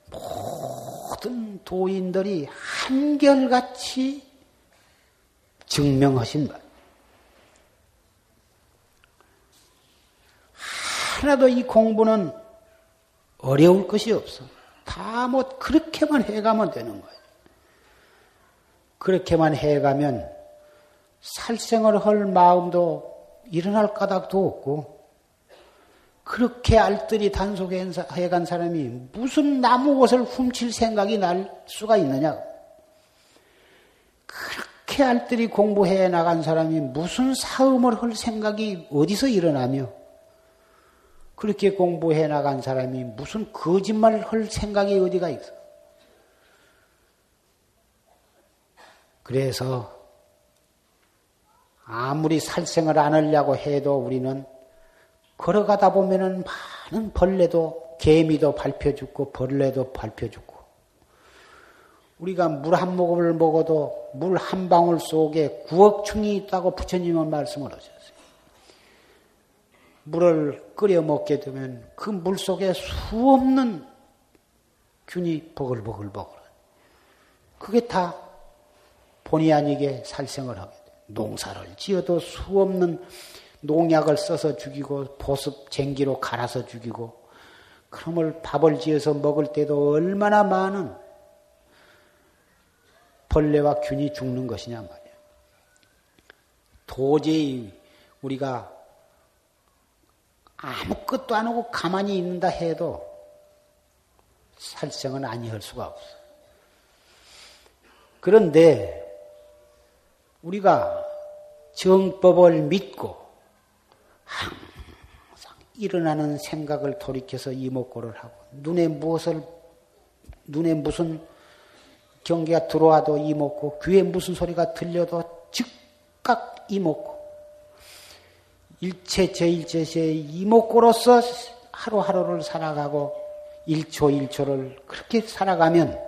모든 도인들이 한결같이 증명하신 것. 하나도 이 공부는 어려울 것이 없어. 다 뭐 그렇게만 해가면 되는 거예요. 그렇게만 해가면 살생을 할 마음도 일어날 까닭도 없고 그렇게 알뜰히 단속해간 사람이 무슨 나무 옷을 훔칠 생각이 날 수가 있느냐? 그렇게 알뜰히 공부해 나간 사람이 무슨 사음을 할 생각이 어디서 일어나며 그렇게 공부해 나간 사람이 무슨 거짓말 할 생각이 어디가 있어? 그래서 아무리 살생을 안 하려고 해도 우리는 걸어가다 보면은 많은 벌레도 개미도 밟혀 죽고 벌레도 밟혀 죽고 우리가 물 한 모금을 먹어도 물 한 방울 속에 구억 충이 있다고 부처님은 말씀을 하셨어요. 물을 끓여 먹게 되면 그 물 속에 수없는 균이 버글버글버글. 그게 다 본의 아니게 살생을 하게 돼. 농사를 지어도 수 없는 농약을 써서 죽이고 보습 쟁기로 갈아서 죽이고 그럼을 밥을 지어서 먹을 때도 얼마나 많은 벌레와 균이 죽는 것이냐 말이야. 도저히 우리가 아무것도 안 하고 가만히 있는다 해도 살생은 아니할 수가 없어. 그런데 우리가 정법을 믿고 항상 일어나는 생각을 돌이켜서 이목고를 하고 눈에 무엇을 눈에 무슨 경계가 들어와도 이목고 귀에 무슨 소리가 들려도 즉각 이목고 일체 제일제시의 이목고로서 하루하루를 살아가고 일초일초를 그렇게 살아가면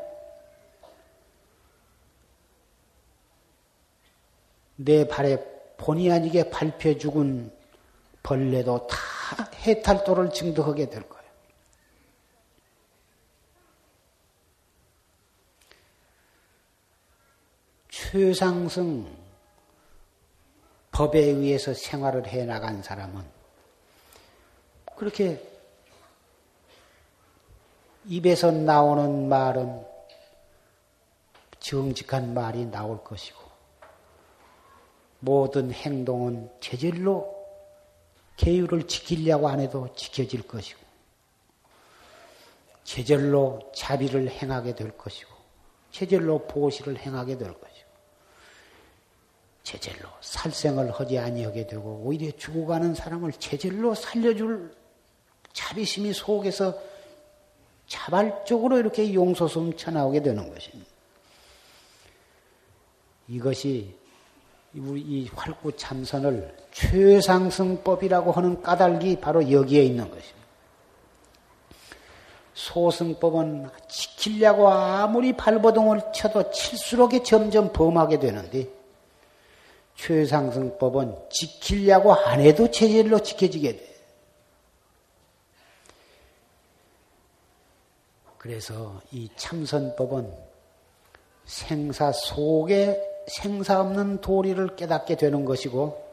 내 발에 본의 아니게 밟혀 죽은 벌레도 다 해탈도를 증득하게 될 거예요. 최상승 법에 의해서 생활을 해 나간 사람은 그렇게 입에서 나오는 말은 정직한 말이 나올 것이고 모든 행동은 제절로 계율을 지키려고 안 해도 지켜질 것이고 제절로 자비를 행하게 될 것이고 제절로 보시를 행하게 될 것이고 제절로 살생을 하지 아니하게 되고 오히려 죽어가는 사람을 제절로 살려줄 자비심이 속에서 자발적으로 이렇게 용서숨 쳐나오게 되는 것입니다. 이것이 우리 이 활구 참선을 최상승법이라고 하는 까닭이 바로 여기에 있는 것입니다. 소승법은 지키려고 아무리 발버둥을 쳐도 칠수록에 점점 범하게 되는데 최상승법은 지키려고 안 해도 체질로 지켜지게 돼. 그래서 이 참선법은 생사 속에 생사 없는 도리를 깨닫게 되는 것이고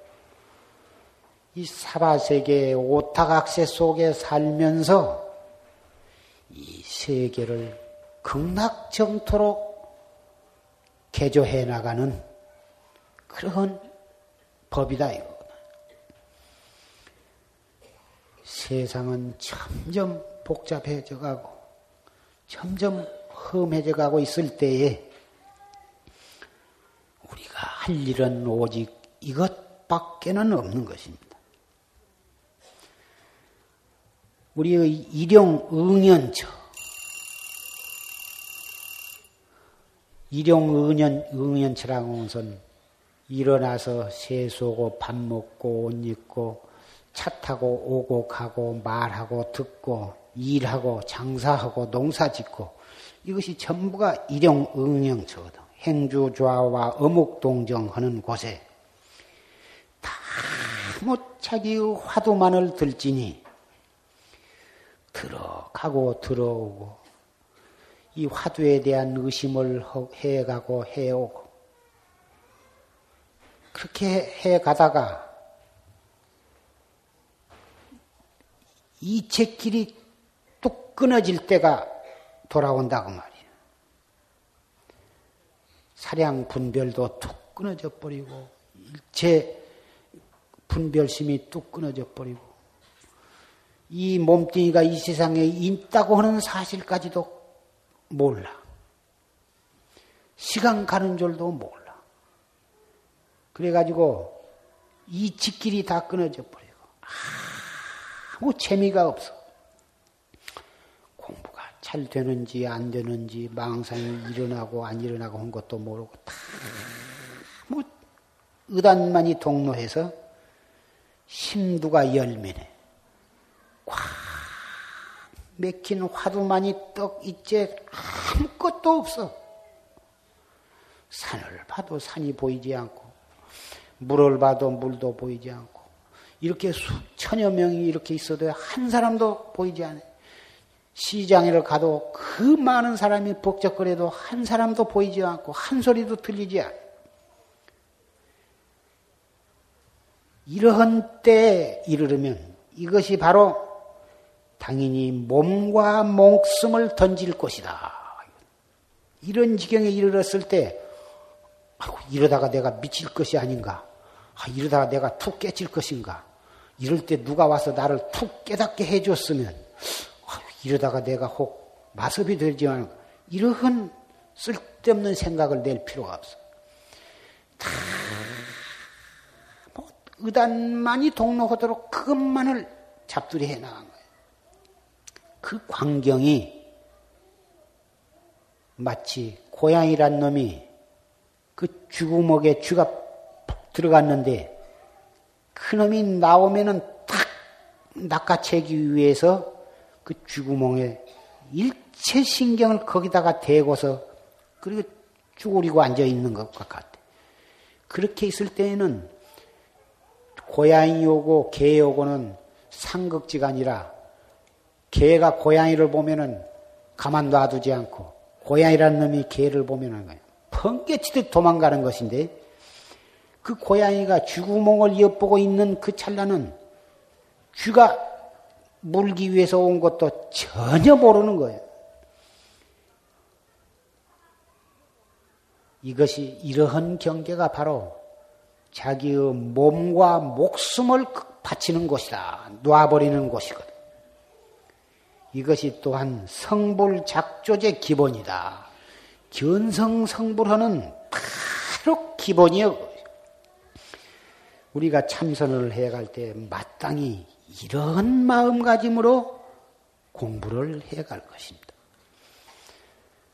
이 사바세계의 오타각세 속에 살면서 이 세계를 극락정토로 개조해 나가는 그런 법이다. 세상은 점점 복잡해져 가고 점점 험해져 가고 있을 때에 우리가 할 일은 오직 이것밖에는 없는 것입니다. 우리의 일용 응연처, 일용 응연, 응연처라는 것은 일어나서 세수하고 밥 먹고 옷 입고 차 타고 오고 가고 말하고 듣고 일하고 장사하고 농사 짓고 이것이 전부가 일용 응영처거든. 행주 좌와 어묵 동정하는 곳에 다못 자기의 화두만을 들지니 들어가고 들어오고 이 화두에 대한 의심을 해가고 해오고 그렇게 해 가다가 이체길이 뚝 끊어질 때가 돌아온다고 말이에요. 사량 분별도 툭 끊어져 버리고 일체 분별심이 뚝 끊어져 버리고 이 몸뚱이가 이 세상에 있다고 하는 사실까지도 몰라. 시간 가는 줄도 몰라. 그래가지고 이 직길이 다 끊어져 버리고 아무 재미가 없어. 잘 되는지 안 되는지 망상이 일어나고 안 일어나고 한 것도 모르고 다 뭐 의단만이 동로해서 심두가 열매네. 꽉 맥힌 화두만이 떡 있제 아무것도 없어. 산을 봐도 산이 보이지 않고, 물을 봐도 물도 보이지 않고, 이렇게 수천여 명이 이렇게 있어도 한 사람도 보이지 않아. 시장에 가도 그 많은 사람이 복적거려도 한 사람도 보이지 않고, 한 소리도 들리지 않아. 이러한 때에 이르르면 이것이 바로 당연히 몸과 목숨을 던질 것이다. 이런 지경에 이르렀을 때, 아이고, 이러다가 내가 미칠 것이 아닌가? 아, 이러다가 내가 툭 깨질 것인가? 이럴 때 누가 와서 나를 툭 깨닫게 해줬으면, 아, 이러다가 내가 혹 마섭이 되지만, 이러한 쓸데없는 생각을 낼 필요가 없어. 다, 뭐, 의단만이 동로하도록 그것만을 잡두리 해 나간 거예요. 그 광경이 마치 고양이란 놈이 그 쥐구멍에 쥐가 들어갔는데 그 놈이 나오면은 탁 낚아채기 위해서 그 쥐구멍에 일체 신경을 거기다가 대고서 그리고 쭈그리고 앉아 있는 것과 같아. 그렇게 있을 때에는 고양이 오고 개 오고는 상극지가 아니라 개가 고양이를 보면은 가만 놔두지 않고 고양이라는 놈이 개를 보면은 펑개치듯 도망가는 것인데 그 고양이가 쥐구멍을 엿보고 있는 그 찰나는 쥐가 물기 위해서 온 것도 전혀 모르는 거예요. 이것이 이러한 경계가 바로 자기의 몸과 목숨을 바치는 곳이다. 놔버리는 곳이거든. 이것이 또한 성불 작조의 기본이다. 견성 성불하는 바로 기본이요. 우리가 참선을 해갈 때 마땅히 이런 마음가짐으로 공부를 해갈 것입니다.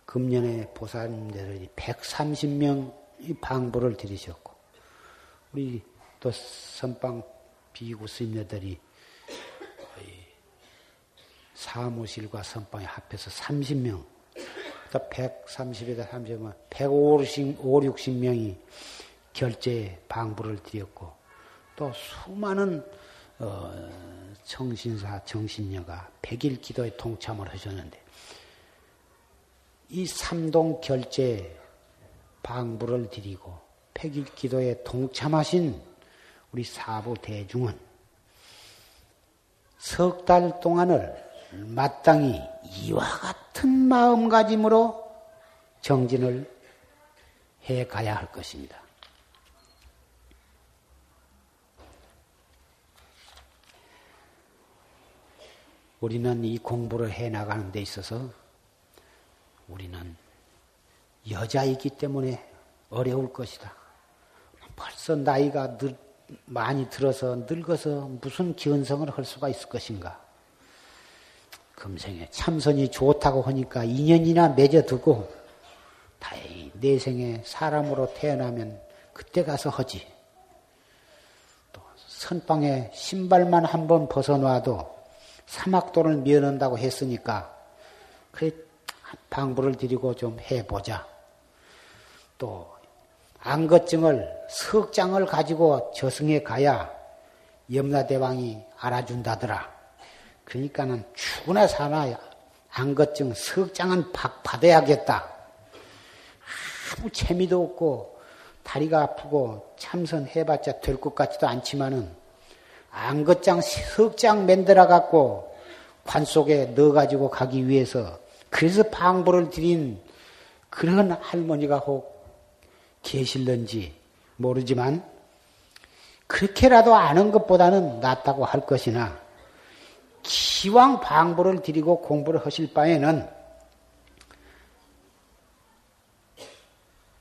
금년에 보살님들이 130명 방부를 들이셨고, 우리 또 선방 비구 스님들이 사무실과 선방에 합해서 30명, 또 130에다 30명, 150, 5, 60명이 결제 방부를 드렸고, 또 수많은 어, 정신사, 정신녀가 100일 기도에 동참을 하셨는데, 이 삼동 결제 방부를 드리고 100일 기도에 동참하신 우리 사부 대중은 석 달 동안을 마땅히 이와 같은 마음가짐으로 정진을 해 가야 할 것입니다. 우리는 이 공부를 해 나가는 데 있어서 우리는 여자이기 때문에 어려울 것이다. 벌써 나이가 늘, 많이 들어서 늙어서 무슨 기원성을 할 수가 있을 것인가? 금생에 참선이 좋다고 하니까 인연이나 맺어두고 다행히 내 생에 사람으로 태어나면 그때 가서 하지. 또 선방에 신발만 한번 벗어놔도 사막도를 면한다고 했으니까 그 방부를 드리고 좀 해보자. 또 안것증을 석장을 가지고 저승에 가야 염라대왕이 알아준다더라. 그러니까는 죽으나 사나 안것증 석장은 받아야겠다. 아무 재미도 없고 다리가 아프고 참선해봤자 될 것 같지도 않지만은 안것장 석장 만들어 갖고 관 속에 넣어 가지고 가기 위해서 그래서 방부를 드린 그런 할머니가 혹 계실는지 모르지만 그렇게라도 아는 것보다는 낫다고 할 것이나 기왕 방부를 드리고 공부를 하실 바에는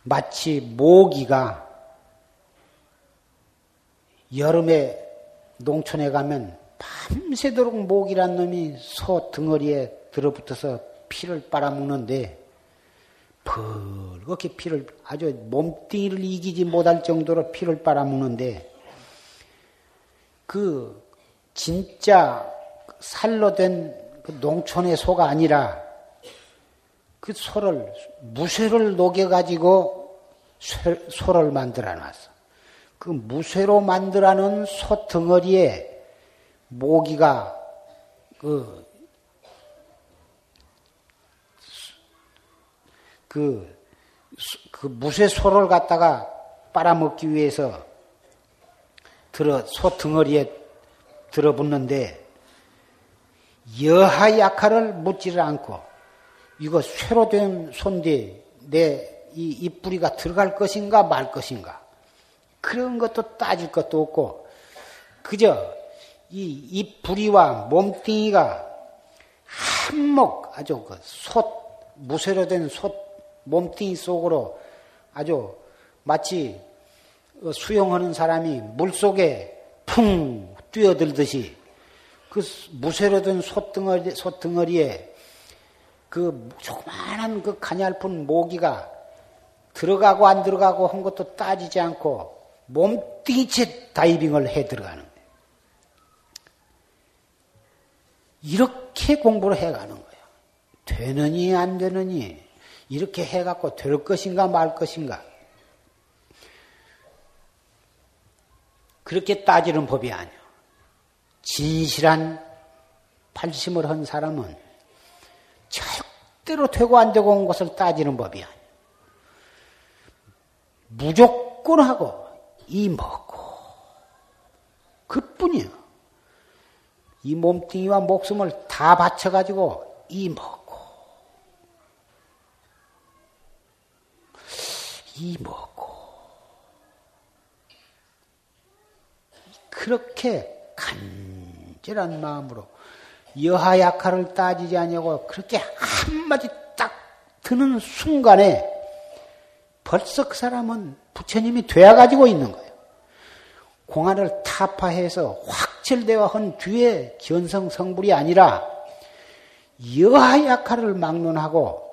마치 모기가 여름에 농촌에 가면 밤새도록 모기란 놈이 소 덩어리에 들어붙어서 피를 빨아먹는데 벌겋게 피를 아주 몸뚱이를 이기지 못할 정도로 피를 빨아먹는데 그 진짜 살로 된 그 농촌의 소가 아니라 그 소를 무쇠를 녹여가지고 소를 만들어 놨어. 그 무쇠로 만들어 놓은 소 덩어리에 모기가 그, 그, 그 무쇠 소를 갖다가 빨아먹기 위해서 들어, 소 덩어리에 들어붙는데 여하 약화를 묻지를 않고 이거 쇠로 된 손대 내 이 이 뿌리가 들어갈 것인가 말 것인가 그런 것도 따질 것도 없고 그저 이, 이 부리와 몸뚱이가 한몫 아주 그 솥, 무쇠로 된 솥 몸뚱이 속으로 아주 마치 수영하는 사람이 물 속에 풍 뛰어들듯이 그 무쇠로 된 솥덩어리, 솥덩어리에 그 조그마한 그 가냘픈 모기가 들어가고 안 들어가고 한 것도 따지지 않고 몸뚱이채 다이빙을 해 들어가는 거예요. 이렇게 공부를 해 가는 거예요. 되느니 안 되느니 이렇게 해 갖고 될 것인가 말 것인가 그렇게 따지는 법이 아니요. 진실한 팔심을 한 사람은 절대로 되고 안 되고 온 것을 따지는 법이 아니요. 무조건 하고 이 먹고. 그뿐이요. 이 몸뚱이와 목숨을 다 바쳐가지고 이 먹고. 이 먹고. 그렇게 간절한 마음으로 여하 약화를 따지지 않냐고 그렇게 한마디 딱 드는 순간에 벌써 그 사람은 부처님이 되어 가지고 있는 거예요. 공안을 타파해서 확철되어 한 뒤에 견성 성불이 아니라 여하 약화를 막론하고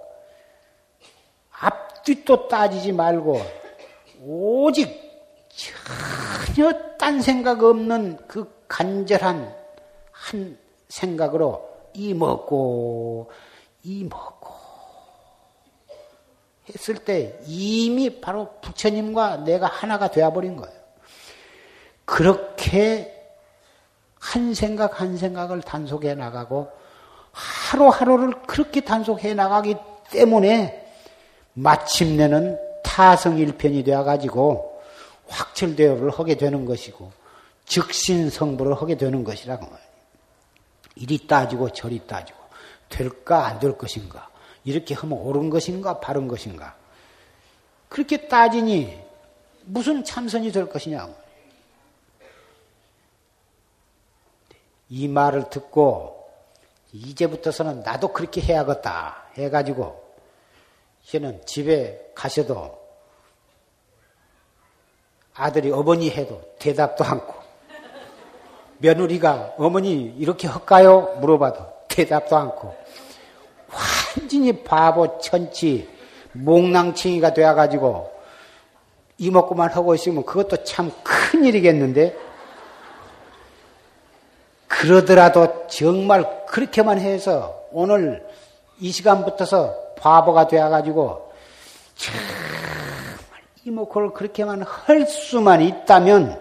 앞뒤도 따지지 말고 오직 전혀 딴 생각 없는 그 간절한 한 생각으로 이 먹고 이 먹고 했을 때 이미 바로 부처님과 내가 하나가 되어버린 거예요. 그렇게 한 생각 한 생각을 단속해 나가고 하루하루를 그렇게 단속해 나가기 때문에 마침내는 타성일편이 되어가지고 확철대어를 하게 되는 것이고 즉신성불을 하게 되는 것이라고 말이에요. 이리 따지고 저리 따지고 될까 안 될 것인가 이렇게 하면 옳은 것인가 바른 것인가 그렇게 따지니 무슨 참선이 될 것이냐고 이 말을 듣고 이제부터서는 나도 그렇게 해야겠다 해가지고 저는 집에 가셔도 아들이 어머니 해도 대답도 않고 며느리가 어머니 이렇게 할까요? 물어봐도 대답도 않고 완전히 바보 천치 몽랑칭이가 되어가지고 이먹고만 하고 있으면 그것도 참 큰일이겠는데 그러더라도 정말 그렇게만 해서 오늘 이 시간부터서 바보가 되어가지고 정말 이목구를 그렇게만 할 수만 있다면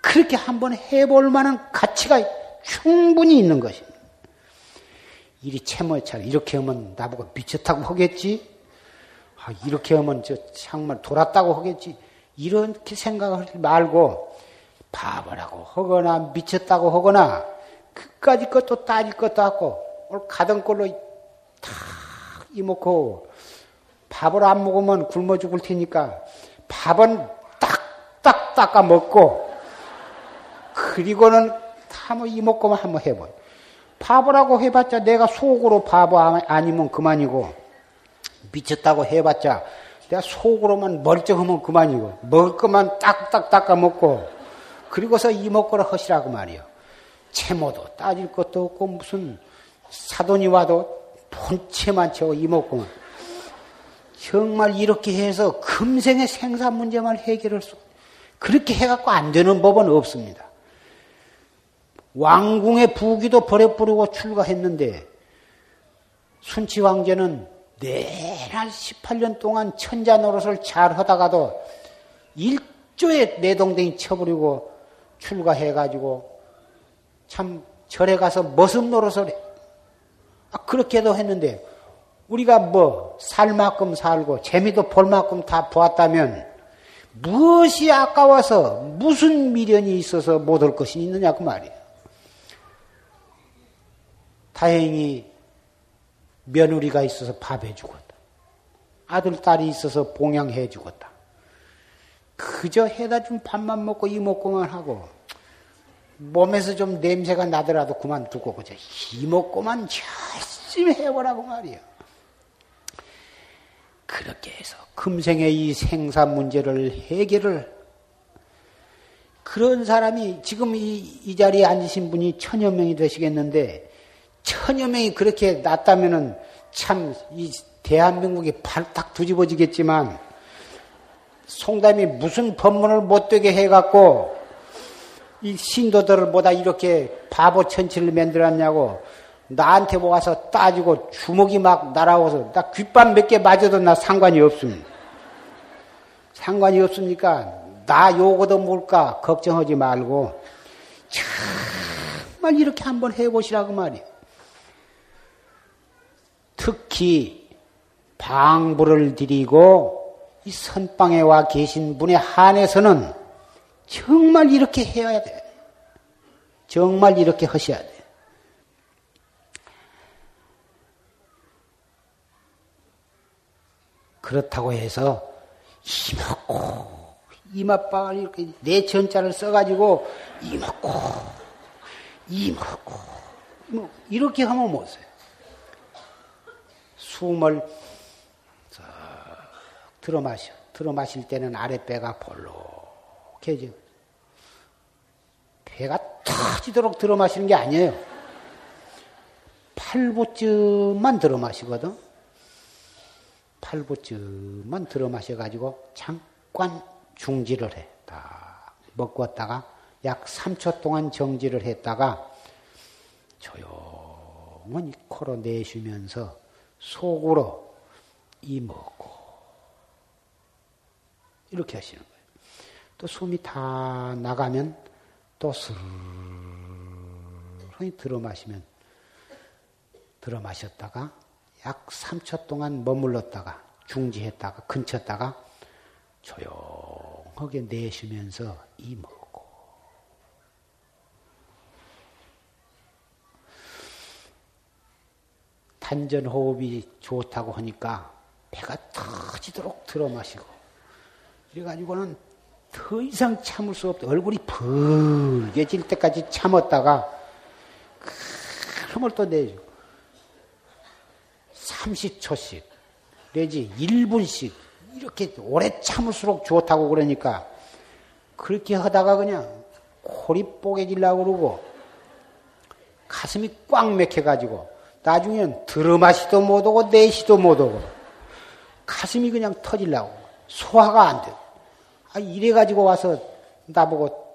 그렇게 한번 해볼 만한 가치가 충분히 있는 것입니다. 이리 채모차 이렇게 하면 나보고 미쳤다고 하겠지? 아, 이렇게 하면 저 정말 돌았다고 하겠지? 이렇게 생각하지 말고 바보라고 하거나 미쳤다고 하거나 그까지 것도 따질 것도 없고 가던 걸로 다 이먹고 밥을 안 먹으면 굶어 죽을 테니까 밥은 딱딱 닦아 먹고 그리고는 한번 이먹고만 한번 해봐. 바보라고 해봤자 내가 속으로 바보 아니면 그만이고 미쳤다고 해봤자 내가 속으로만 멀쩡하면 그만이고 먹을 것만 딱딱 닦아 먹고 그리고서 이먹고를 하시라고 말이요. 채모도 따질 것도 없고 무슨 사돈이 와도 본체만 채워 이먹고만 정말 이렇게 해서 금생의 생산 문제만 해결할 수 그렇게 해갖고 안 되는 법은 없습니다. 왕궁의 부귀도 버려버리고 출가했는데 순치 왕제는 내날 18년 동안 천자 노릇을 잘 하다가도 일조에 내동댕이 쳐버리고 출가해가지고 참 절에 가서 머슴 노릇을 해. 아, 그렇게도 했는데 우리가 뭐 살 만큼 살고 재미도 볼 만큼 다 보았다면 무엇이 아까워서 무슨 미련이 있어서 못 올 것이 있느냐 그 말이에요. 다행히 며느리가 있어서 밥해 죽었다. 아들, 딸이 있어서 봉양해 죽었다. 그저 해다 준 밥만 먹고 이먹고만 하고 몸에서 좀 냄새가 나더라도 그만두고 그저 이먹고만 열심히 해보라고 말이야. 그렇게 해서 금생의 이 생산 문제를 해결을 그런 사람이 지금 이, 이 자리에 앉으신 분이 천여 명이 되시겠는데 천여 명이 그렇게 났다면은 참 이 대한민국이 발딱 뒤집어지겠지만 송담이 무슨 법문을 못되게 해갖고 이 신도들을 보다 이렇게 바보 천치를 만들었냐고 나한테 와서 따지고 주먹이 막 날아오서 나 귓밤 몇개 맞아도 나 상관이 없습니다. 상관이 없으니까 나 요거도 뭘까 걱정하지 말고 정말 이렇게 한번 해보시라고 말이에요. 특히 방부를 드리고 이 선방에 와 계신 분에 한해서는 정말 이렇게 해야 돼. 정말 이렇게 하셔야 돼. 그렇다고 해서 이먹고 이맛방을 이렇게 내 전자를 써가지고 이먹고 이먹고 뭐 이렇게 하면 못 써요. 숨을 들어 마셔. 들어 마실 때는 아랫배가 볼록해져. 배가 터지도록 들어 마시는 게 아니에요. 팔보쯤만 들어 마시거든. 팔보쯤만 들어 마셔가지고 잠깐 중지를 해. 딱 먹고 왔다가 약 3초 동안 정지를 했다가 조용히 코로 내쉬면서 속으로 이 먹고 이렇게 하시는 거예요. 또 숨이 다 나가면 또 스르르 들어 마시면 들어 마셨다가 약 3초 동안 머물렀다가 중지했다가 근쳤다가 조용하게 내쉬면서 이먹 고 단전 호흡이 좋다고 하니까 배가 터지도록 들어 마시고 그래가지고는 더 이상 참을 수 없다. 얼굴이 벌게질 때까지 참았다가 그럼을 또 내주고 30초씩 내지 1분씩 이렇게 오래 참을수록 좋다고 그러니까 그렇게 하다가 그냥 코리 뽀개질라고 그러고 가슴이 꽉 맥혀가지고 나중엔 들어마시도 못하고 내시도 못하고 가슴이 그냥 터질라고 소화가 안 돼. 아, 이래 가지고 와서 나보고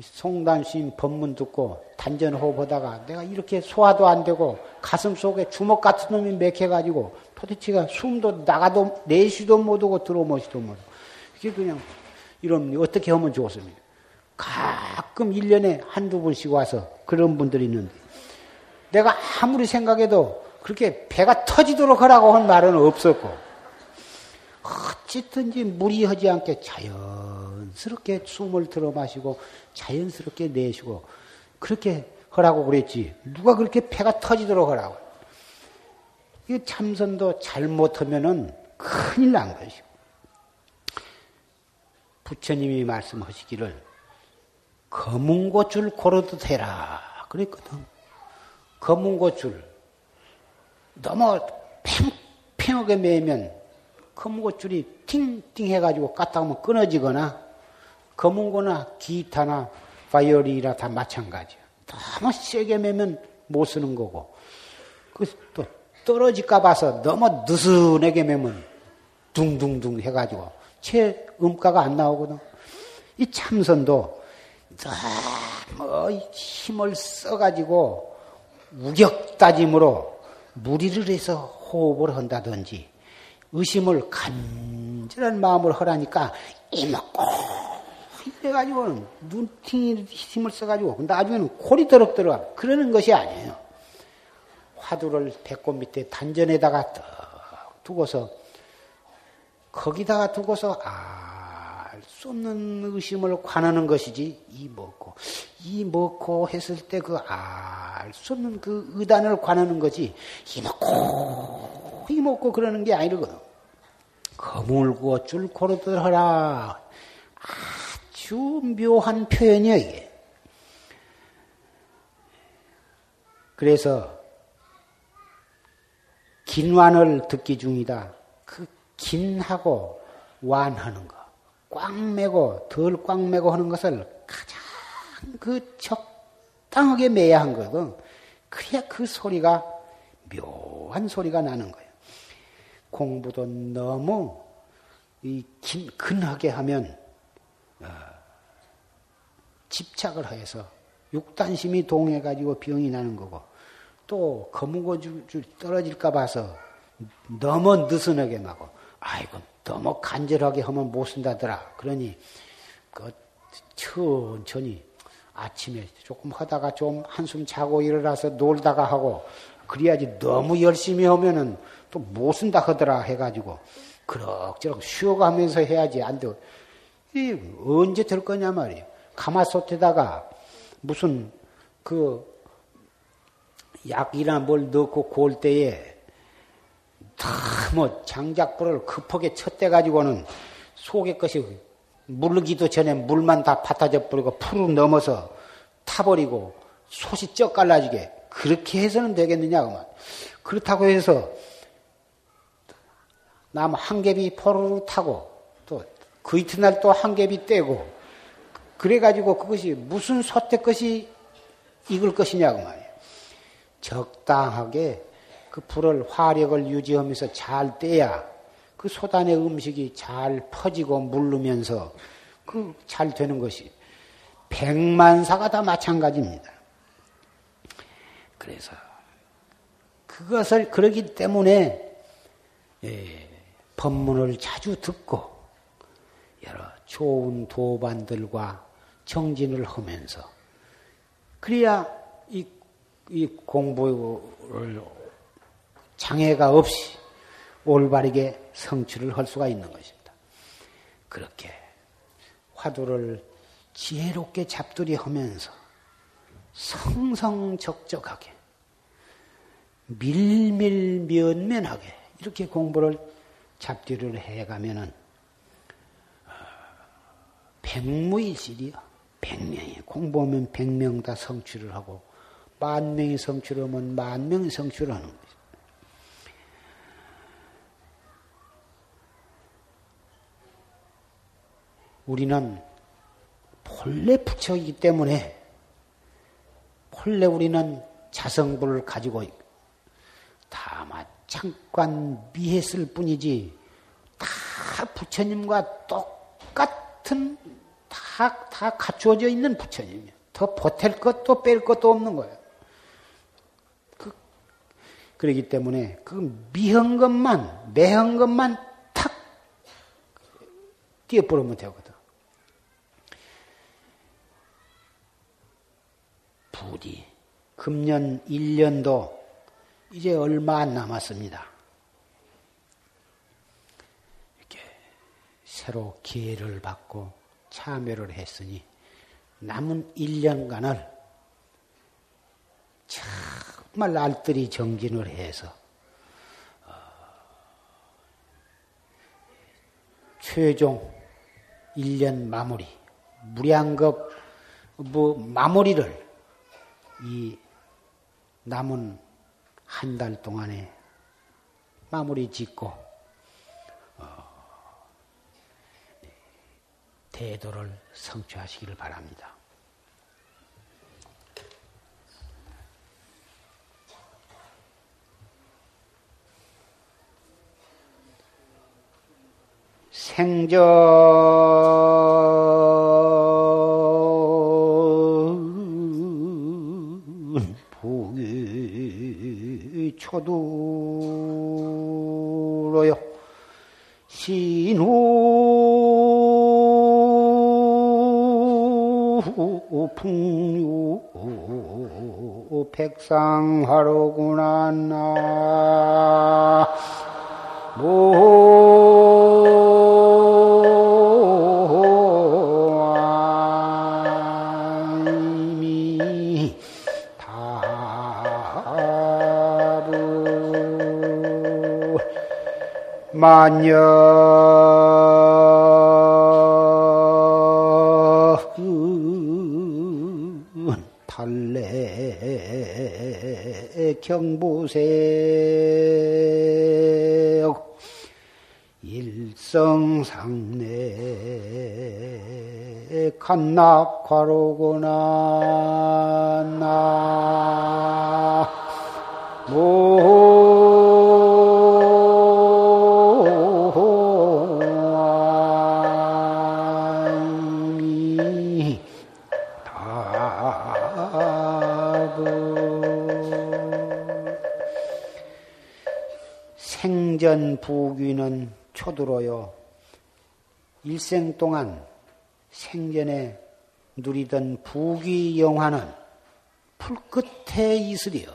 송단심 법문 듣고 단전 호흡하다가 내가 이렇게 소화도 안 되고 가슴 속에 주먹 같은 놈이 맥혀가지고 도대체가 숨도 나가도 내쉬도 못하고 들어마시도 못하고 이게 그냥 이런 어떻게 하면 좋습니까? 가끔 1년에 한두 번씩 와서 그런 분들이 있는데 내가 아무리 생각해도 그렇게 배가 터지도록 하라고 한 말은 없었고, 어쨌든지 무리하지 않게 자연스럽게 숨을 들어 마시고, 자연스럽게 내쉬고, 그렇게 하라고 그랬지. 누가 그렇게 폐가 터지도록 하라고. 이 참선도 잘못하면은 큰일 난 것이고. 부처님이 말씀하시기를 검은고줄 고르도 되라 그랬거든. 검은고줄 너무 팽팽하게 매면 검은고줄이 팅팅 해가지고 까딱하면 끊어지거나 검은고나 기타나 바이올린이라 다 마찬가지야. 너무 세게 매면 못 쓰는 거고 그또 떨어질까 봐서 너무 느슨하게 매면 둥둥둥 해가지고 채 음가가 안 나오거든. 이 참선도 너무 힘을 써가지고 우격다짐으로 무리를 해서 호흡을 한다든지 의심을 간절한 마음을 하라니까 이먹고 이래가지고는 눈팅이 힘을 써가지고 나중에는 골이 더럭 들어가 그러는 것이 아니에요. 화두를 배꼽 밑에 단전에다가 딱 두고서 거기다가 두고서 알 수 없는 의심을 관하는 것이지 이 먹고 이 먹고 했을 때 그 알 수 없는 그 의단을 관하는 거지 이 먹고 이 먹고 그러는 게 아니거든. 거물고 줄 고르들 하라. 아주 묘한 표현이야 이게. 그래서 긴완을 듣기 중이다. 그 긴하고 완하는 거, 꽉 매고 덜 꽉 매고 하는 것을 가장 그 적당하게 매야 한 거거든. 그래야 그 소리가 묘한 소리가 나는 거예요. 공부도 너무 이 긴, 근하게 하면 어, 집착을 해서 육단심이 동해가지고 병이 나는 거고 또 거무고 떨어질까 봐서 너무 느슨하게 하고 아이고 너무 간절하게 하면 못 쓴다더라. 그러니 그 천천히 아침에 조금 하다가 좀 한숨 자고 일어나서 놀다가 하고 그래야지 너무 열심히 하면은 또 못 쓴다 하더라 해가지고 그럭저럭 쉬어가면서 해야지 안 돼. 이 언제 될 거냐 말이에요. 가마솥에다가 무슨 그 약이나 뭘 넣고 구울 때에 다뭐 장작불을 급하게 쳤대 가지고는 속의 것이 물르기도 전에 물만 다 파타져 버리고 풀을 넘어서 타버리고 솥이 쩍 갈라지게 그렇게 해서는 되겠느냐 그만 그렇다고 해서 남한 갭이 포로로 타고 또 그 이튿날 또한 갭이 떼고 그래 가지고 그것이 무슨 솥대 것이 익을 것이냐고 말이에요. 적당하게 그 불을 화력을 유지하면서 잘 떼야 그 소단의 음식이 잘 퍼지고 물르면서 그 잘 되는 것이 백만사가 다 마찬가지입니다. 그래서 그것을 그러기 때문에 예, 법문을 자주 듣고 여러 좋은 도반들과 정진을 하면서 그래야 이, 이 공부를 장애가 없이 올바르게 성취를 할 수가 있는 것입니다. 그렇게 화두를 지혜롭게 잡두리 하면서 성성적적하게 밀밀면면하게 이렇게 공부를 잡두리를 해가면은 어, 백무일실이요. 백명이 공부하면 백명 다 성취를 하고 만 명이 성취하면 만 명이 성취를 하는 거죠. 우리는 본래 부처이기 때문에 본래 우리는 자성부를 가지고 다만 잠깐 미했을 뿐이지 다 부처님과 똑같은 다, 다 갖추어져 있는 부처님이에요. 더 보탤 것도 뺄 것도 없는 거예요. 그, 그러기 때문에 그 미한 것만, 매한 것만 탁 띄어버리면 되거든. 부디 금년 1년도 이제 얼마 안 남았습니다. 이렇게 새로 기회를 받고 참여를 했으니 남은 1년간을 정말 날들이 정진을 해서 어, 최종 1년 마무리 무량겁 뭐 마무리를 이 남은 한 달 동안에 마무리 짓고 어, 대도를 성취하시기를 바랍니다. 생전 초두로요. 신후 풍류 백상하로구나. 나 만여. 달래 경부세. 일성상내 간낙화로구나. 나 생전 부귀는 초두로요. 일생 동안 생전에 누리던 부귀 영화는 풀끝에 이슬이요.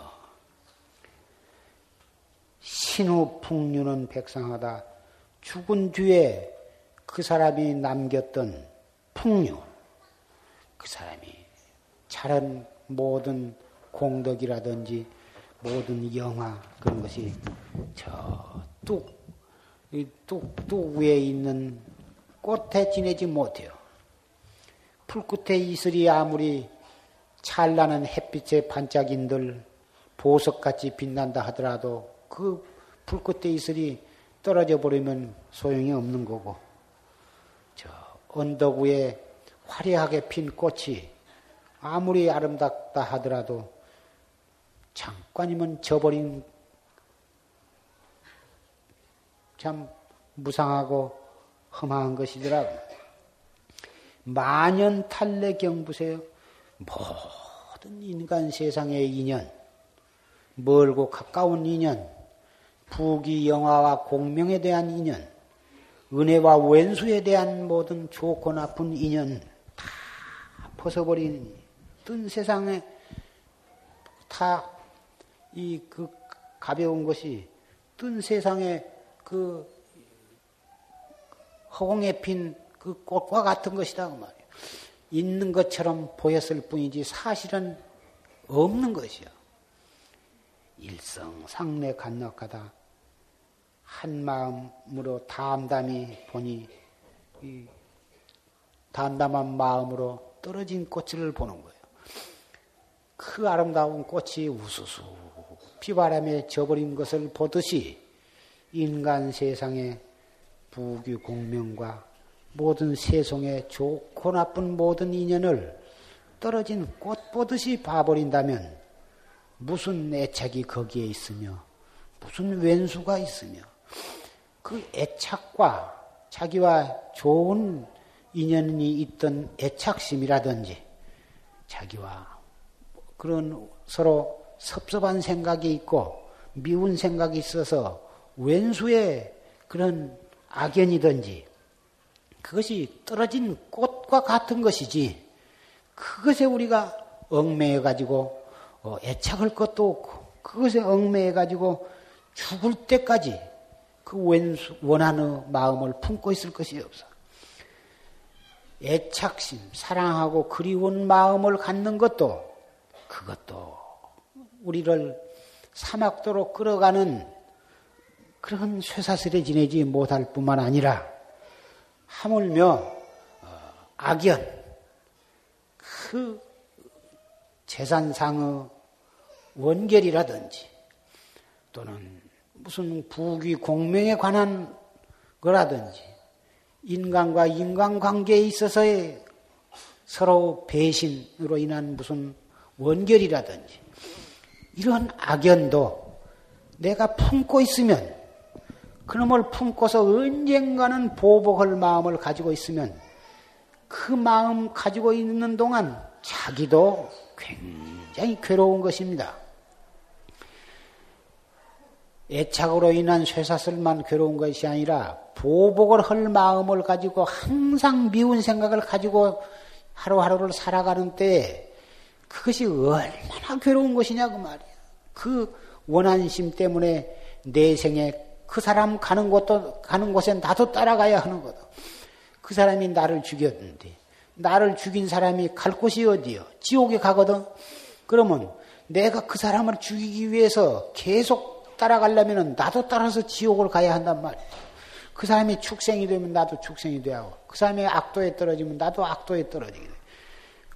신후 풍류는 백상하다. 죽은 뒤에 그 사람이 남겼던 풍류, 그 사람이 잘한 모든 공덕이라든지 모든 영화 그런 것이 저 뚝 뚝뚝 위에 있는 꽃에 지내지 못해요. 풀끝에 이슬이 아무리 찬란한 햇빛의 반짝인들 보석같이 빛난다 하더라도 그 풀끝에 이슬이 떨어져 버리면 소용이 없는 거고 저 언덕 위에 화려하게 핀 꽃이 아무리 아름답다 하더라도 잠깐이면 져버린 참 무상하고 험한 것이더라고. 만연 탈례경 보세요. 모든 인간 세상의 인연, 멀고 가까운 인연, 부귀 영화와 공명에 대한 인연, 은혜와 왼수에 대한 모든 좋고 나쁜 인연 다 벗어버린 뜬 세상에 다 이 그 가벼운 것이 뜬 세상에 그 허공에 핀 그 꽃과 같은 것이다 그 말이에요. 있는 것처럼 보였을 뿐이지 사실은 없는 것이요. 일성 상내 간넉하다 한 마음으로 담담히 보니 담담한 마음으로 떨어진 꽃을 보는 거예요. 그 아름다운 꽃이 우수수 비바람에 져버린 것을 보듯이 인간 세상의 부귀 공명과 모든 세상의 좋고 나쁜 모든 인연을 떨어진 꽃 보듯이 봐버린다면 무슨 애착이 거기에 있으며 무슨 왼수가 있으며 그 애착과 자기와 좋은 인연이 있던 애착심이라든지 자기와 그런 서로 섭섭한 생각이 있고 미운 생각이 있어서 왼수의 그런 악연이든지 그것이 떨어진 꽃과 같은 것이지 그것에 우리가 얽매여 가지고 어, 애착할 것도 없고 그것에 얽매여 가지고 죽을 때까지 그 왼수 원하는 마음을 품고 있을 것이 없어. 애착심, 사랑하고 그리운 마음을 갖는 것도 그것도 우리를 사막도로 끌어가는 그런 쇠사슬에 지내지 못할 뿐만 아니라 하물며 어, 악연 그 재산상의 원결이라든지 또는 무슨 부귀 공명에 관한 거라든지 인간과 인간 관계에 있어서의 서로 배신으로 인한 무슨 원결이라든지 이런 악연도 내가 품고 있으면 그놈을 품고서 언젠가는 보복할 마음을 가지고 있으면 그 마음 가지고 있는 동안 자기도 굉장히 괴로운 것입니다. 애착으로 인한 쇠사슬만 괴로운 것이 아니라 보복을 할 마음을 가지고 항상 미운 생각을 가지고 하루하루를 살아가는 때에 그것이 얼마나 괴로운 것이냐 그 말이야. 그 원한심 때문에 내 생에 그 사람 가는 곳도 가는 곳에 나도 따라가야 하는 거다. 그 사람이 나를 죽였는데 나를 죽인 사람이 갈 곳이 어디요? 지옥에 가거든. 그러면 내가 그 사람을 죽이기 위해서 계속 따라가려면 나도 따라서 지옥을 가야 한단 말이야. 그 사람이 축생이 되면 나도 축생이 하고 그 사람이 악도에 떨어지면 나도 악도에 떨어지게 돼.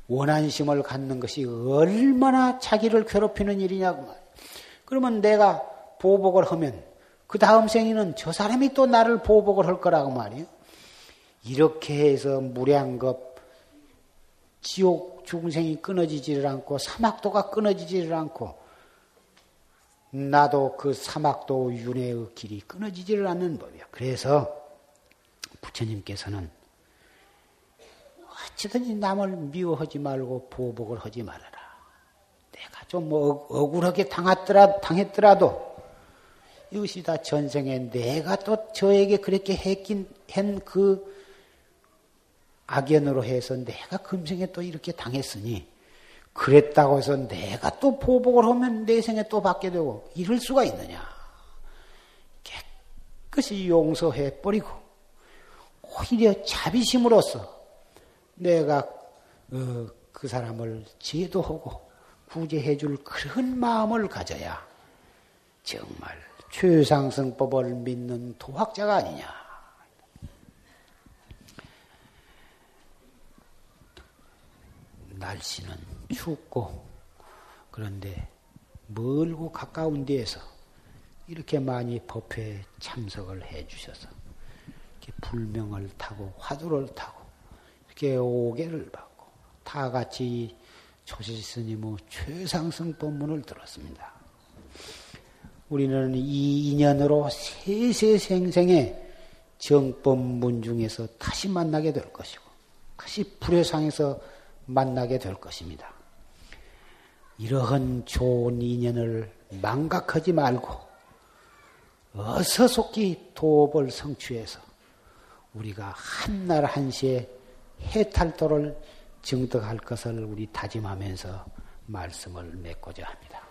원한심을 갖는 것이 얼마나 자기를 괴롭히는 일이냐고 말. 그러면 내가 보복을 하면 그 다음 생에는 저 사람이 또 나를 보복을 할 거라고 말이요. 이렇게 해서 무량겁 지옥 중생이 끊어지지를 않고 사막도가 끊어지지를 않고 나도 그 사막도 윤회의 길이 끊어지지를 않는 법이야. 그래서 부처님께서는 어찌든지 남을 미워하지 말고 보복을 하지 말아라. 내가 좀 뭐 억울하게 당했더라, 당했더라도 이것이 다 전생에 내가 또 저에게 그렇게 했긴, 한 그 악연으로 해서 내가 금생에 또 이렇게 당했으니 그랬다고 해서 내가 또 보복을 하면 내 생에 또 받게 되고 이럴 수가 있느냐. 깨끗이 용서해 버리고 오히려 자비심으로써 내가 어, 그 사람을 제도하고 구제해 줄 그런 마음을 가져야 정말 최상승법을 믿는 도학자가 아니냐. 날씨는 춥고 그런데 멀고 가까운 데에서 이렇게 많이 법회에 참석을 해 주셔서 이렇게 불명을 타고 화두를 타고 이렇게 오개를 받고 다 같이 조실 스님의 최상승 법문을 들었습니다. 우리는 이 인연으로 세세생생의 정법문 중에서 다시 만나게 될 것이고 다시 불회상에서 만나게 될 것입니다. 이러한 좋은 인연을 망각하지 말고 어서 속히 도업을 성취해서 우리가 한날 한시에 해탈도를 증득할 것을 우리 다짐하면서 말씀을 맺고자 합니다.